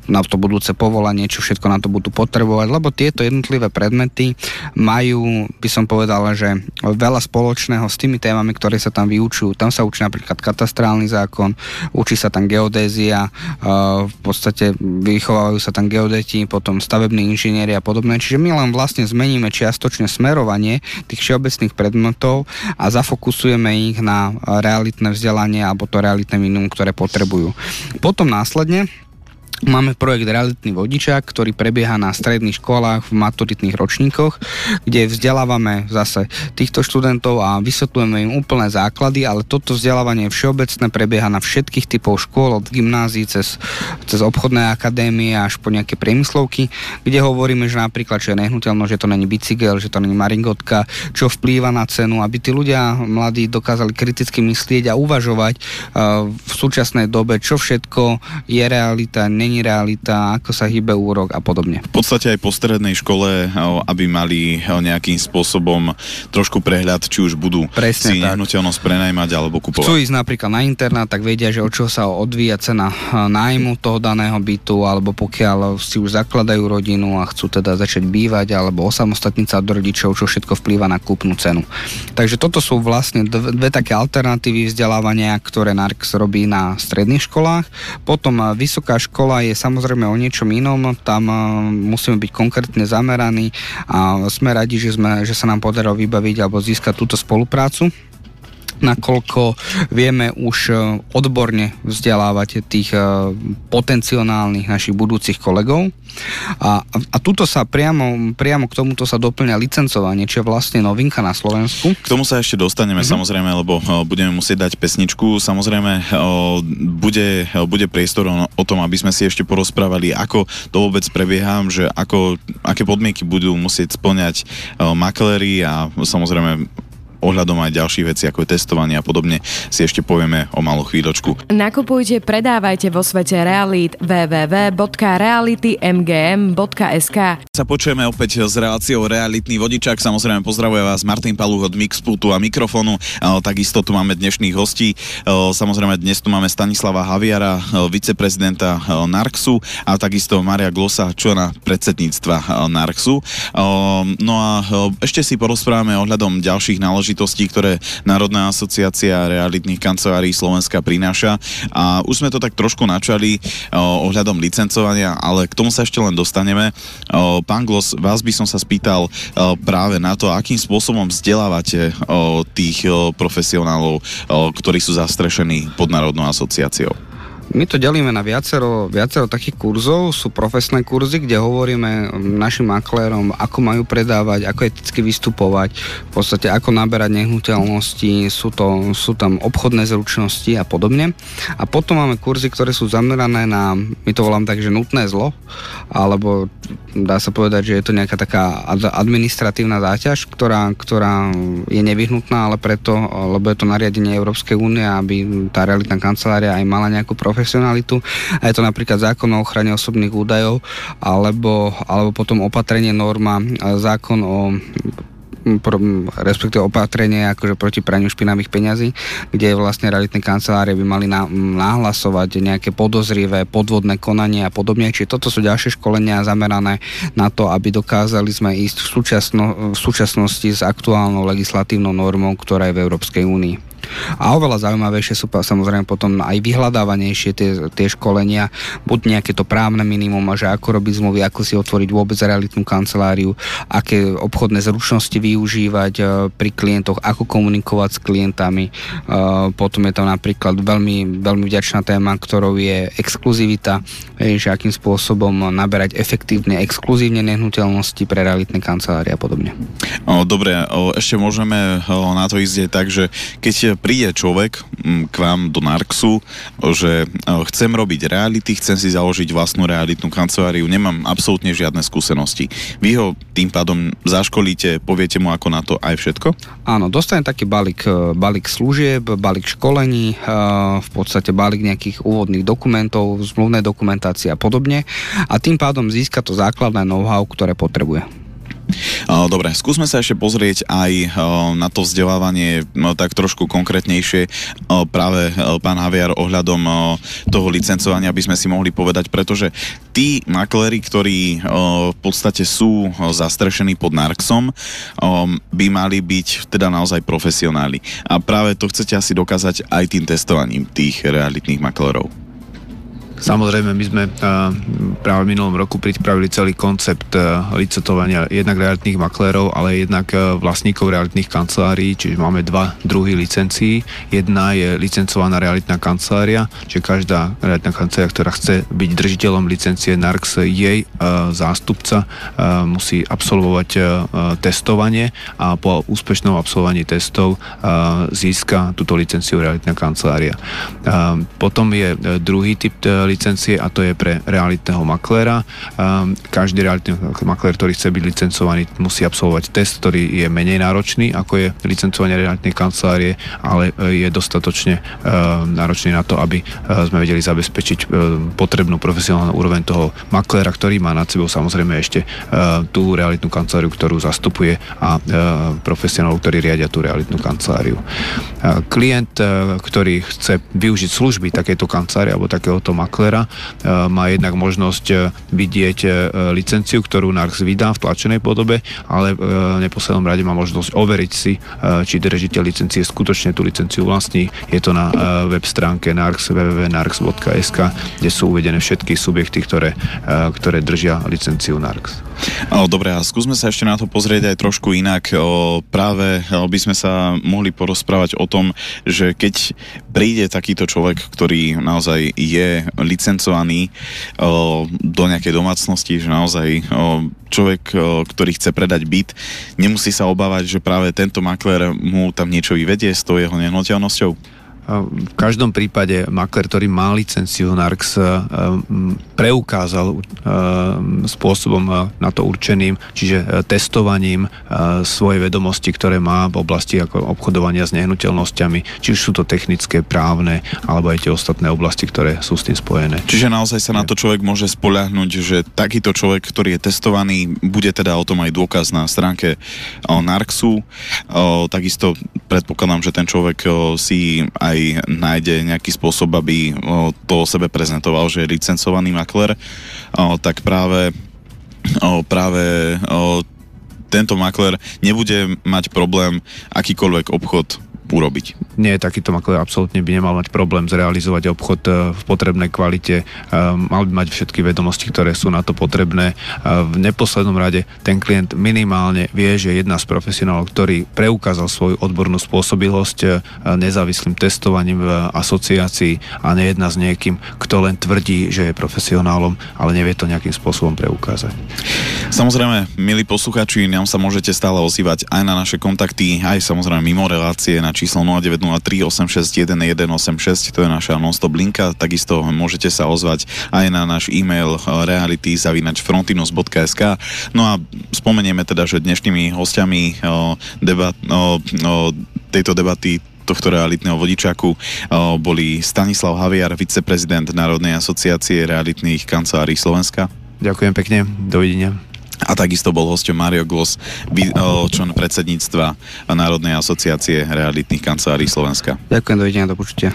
na to budúce povolanie, čo všetko na to budú potrebovať, lebo tieto jednotlivé predmety majú, by som povedal, že veľa spoločného s tými témami, ktoré sa tam vyučujú. Tam sa učí napríklad katastrálny zákon, učí sa tam geodézia, uh, v podstate vychovávajú sa tam geodeti, potom stavební inžinieri a podobné. Čiže my len vlastne zmeníme čiastočne smerovanie tých všeobecných predmetov a zafokusujeme ich na realitné vzdelanie alebo to realitné minimum, ktoré potrebujú. Potom následne Máme projekt Realitný vodičák, ktorý prebieha na stredných školách v maturitných ročníkoch, kde vzdelávame zase týchto študentov a vysvetľujeme im úplné základy, ale toto vzdelávanie všeobecné prebieha na všetkých typov škôl, od gymnázií cez, cez obchodné akadémie až po nejaké priemyslovky, kde hovoríme, že napríklad, že je nehnuteľno, že to není bicykel, že to není maringotka, čo vplýva na cenu, aby tí ľudia mladí dokázali kriticky myslieť a uvažovať uh, v súčasnej dobe, čo všetko je realita, není není realita, ako sa hýbe úrok a podobne. V podstate aj po strednej škole, aby mali nejakým spôsobom trošku prehľad, či už budú Presne si tak. nehnuteľnosť prenajmať alebo kupovať. Chcú ísť napríklad na internát, tak vedia, že od čoho sa odvíja cena nájmu toho daného bytu, alebo pokiaľ si už zakladajú rodinu a chcú teda začať bývať alebo osamostatniť sa od rodičov, čo všetko vplýva na kúpnu cenu. Takže toto sú vlastne dve, dve také alternatívy vzdelávania, ktoré NARX robí na stredných školách. Potom vysoká škola je samozrejme o niečom inom, tam eh, musíme byť konkrétne zameraní a sme radi, že, sme, že sa nám podarilo vybaviť alebo získať túto spoluprácu nakoľko vieme už e, odborne vzdelávať tých e, potenciálnych našich budúcich kolegov. A, a tuto sa priamo, priamo k tomuto sa doplňa licencovanie, čo je vlastne novinka na Slovensku. K tomu sa ešte dostaneme mm-hmm. samozrejme, lebo budeme musieť dať pesničku. Samozrejme, bude, bude priestor o tom, aby sme si ešte porozprávali, ako to vôbec prebieha, že ako, aké podmienky budú musieť splňať makléri a samozrejme ohľadom aj ďalších vecí, ako je testovanie a podobne, si ešte povieme o malú chvíľočku. Nakupujte, predávajte vo svete realít www.realitymgm.sk Sa počujeme opäť s reláciou Realitný vodičák. Samozrejme pozdravuje vás Martin Paluch od Mixpultu a mikrofónu. Takisto tu máme dnešných hostí. Samozrejme dnes tu máme Stanislava Haviara, viceprezidenta Narxu a takisto Maria Glosa, člena predsedníctva Narxu. No a ešte si porozprávame ohľadom ďalších náležitostí záležitostí, ktoré Národná asociácia realitných kancelárií Slovenska prináša. A už sme to tak trošku načali ohľadom licencovania, ale k tomu sa ešte len dostaneme. O, pán Glos, vás by som sa spýtal práve na to, akým spôsobom vzdelávate tých profesionálov, ktorí sú zastrešení pod Národnou asociáciou. My to delíme na viacero, viacero takých kurzov. Sú profesné kurzy, kde hovoríme našim maklérom, ako majú predávať, ako eticky vystupovať, v podstate ako naberať nehnuteľnosti, sú, to, sú tam obchodné zručnosti a podobne. A potom máme kurzy, ktoré sú zamerané na, my to volám tak, že nutné zlo, alebo dá sa povedať, že je to nejaká taká administratívna záťaž, ktorá, ktorá je nevyhnutná, ale preto, lebo je to nariadenie Európskej únie, aby tá realitná kancelária aj mala nejakú profesiu profesionalitu. A je to napríklad zákon o ochrane osobných údajov alebo, alebo potom opatrenie norma, zákon o respektíve opatrenie akože proti praniu špinavých peňazí, kde vlastne realitné kancelárie by mali nahlasovať nejaké podozrivé podvodné konanie a podobne. Čiže toto sú ďalšie školenia zamerané na to, aby dokázali sme ísť v, súčasno, v súčasnosti s aktuálnou legislatívnou normou, ktorá je v Európskej únii. A oveľa zaujímavejšie sú samozrejme potom aj vyhľadávanejšie tie, tie školenia, buď nejaké to právne minimum, že ako robiť zmluvy, ako si otvoriť vôbec realitnú kanceláriu, aké obchodné zručnosti využívať e, pri klientoch, ako komunikovať s klientami. E, potom je tam napríklad veľmi, veľmi vďačná téma, ktorou je exkluzivita, že akým spôsobom naberať efektívne, exkluzívne nehnuteľnosti pre realitné kancelárie a podobne. Dobre, ešte môžeme na to ísť tak, že keď príde človek mm, k vám do Narxu, že e, chcem robiť reality, chcem si založiť vlastnú realitnú kanceláriu, nemám absolútne žiadne skúsenosti. Vy ho tým pádom zaškolíte, poviete mu ako na to aj všetko? Áno, dostane taký balík, e, balík služieb, balík školení, e, v podstate balík nejakých úvodných dokumentov, zmluvné dokumentácie a podobne a tým pádom získa to základné know-how, ktoré potrebuje. Dobre, skúsme sa ešte pozrieť aj na to vzdelávanie no, tak trošku konkrétnejšie. Práve pán Haviar ohľadom toho licencovania by sme si mohli povedať, pretože tí makléri, ktorí v podstate sú zastrešení pod Narxom, by mali byť teda naozaj profesionáli. A práve to chcete asi dokázať aj tým testovaním tých realitných maklérov. Samozrejme, my sme práve v minulom roku pripravili celý koncept licetovania jednak realitných maklérov, ale jednak vlastníkov realitných kancelárií, čiže máme dva druhy licencií. Jedna je licencovaná realitná kancelária, čiže každá realitná kancelária, ktorá chce byť držiteľom licencie NARX, jej zástupca musí absolvovať testovanie a po úspešnom absolvovaní testov získa túto licenciu realitná kancelária. Potom je druhý typ licencie a to je pre realitného makléra. Ehm, každý realitný maklér, ktorý chce byť licencovaný, musí absolvovať test, ktorý je menej náročný, ako je licencovanie realitnej kancelárie, ale e, je dostatočne ehm, náročný na to, aby e, sme vedeli zabezpečiť e, potrebnú profesionálnu úroveň toho makléra, ktorý má nad sebou samozrejme ešte tú realitnú kanceláriu, ktorú zastupuje a profesionálov, ktorí riadia tú realitnú kanceláriu. Klient, ktorý chce využiť služby takéto kancelárie alebo takéhoto makléra, maklera má jednak možnosť vidieť licenciu, ktorú NARX vydá v tlačenej podobe, ale v neposlednom rade má možnosť overiť si, či držiteľ licencie skutočne tú licenciu vlastní. Je to na web stránke NARX www.narx.sk, kde sú uvedené všetky subjekty, ktoré, ktoré držia licenciu NARX. Dobre, a skúsme sa ešte na to pozrieť aj trošku inak. Práve by sme sa mohli porozprávať o tom, že keď príde takýto človek, ktorý naozaj je licencovaný do nejakej domácnosti, že naozaj človek, ktorý chce predať byt, nemusí sa obávať, že práve tento makler mu tam niečo vyvedie s tou jeho nehnuteľnosťou? V každom prípade makler, ktorý má licenciu NARX, eh, preukázal eh, spôsobom eh, na to určeným, čiže testovaním svojej vedomosti, ktoré má v oblasti ako obchodovania s nehnuteľnosťami, či už sú to technické, právne, alebo aj tie ostatné oblasti, ktoré sú s tým spojené. Čiže naozaj sa na to človek môže spoľahnúť, že takýto človek, ktorý je testovaný, bude teda o tom aj dôkaz na stránke NARXu. Takisto predpokladám, že ten človek si aj aj nájde nejaký spôsob, aby to o sebe prezentoval, že je licencovaný makler, tak práve, práve tento makler nebude mať problém akýkoľvek obchod urobiť. Nie, takýto makler absolútne by nemal mať problém zrealizovať obchod e, v potrebnej kvalite, e, mal by mať všetky vedomosti, ktoré sú na to potrebné. E, v neposlednom rade ten klient minimálne vie, že jedna z profesionálov, ktorý preukázal svoju odbornú spôsobilosť nezávislým testovaním v asociácii a nejedná s niekým, kto len tvrdí, že je profesionálom, ale nevie to nejakým spôsobom preukázať. Samozrejme, milí posluchači, nám sa môžete stále ozývať aj na naše kontakty, aj samozrejme mimo relácie na číslo 0903 861 186, to je naša non-stop linka, takisto môžete sa ozvať aj na náš e-mail eh, reality zavinač frontinus.sk. No a spomenieme teda, že dnešnými hostiami eh, debat, eh, tejto debaty tohto realitného vodičaku boli Stanislav Haviar, viceprezident Národnej asociácie realitných kancelárií Slovenska. Ďakujem pekne, dovidenia. A takisto bol hosťom Mario Glos, člen predsedníctva Národnej asociácie realitných kancelárií Slovenska. Ďakujem, dovidenia, do počutia.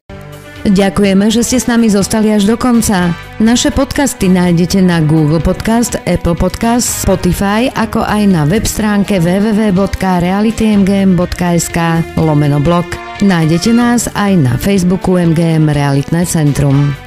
Ďakujeme, že ste s nami zostali až do konca. Naše podcasty nájdete na Google Podcast, Apple Podcast, Spotify, ako aj na web stránke www.realitymgm.sk lomeno blog. Nájdete nás aj na Facebooku MGM Realitné centrum.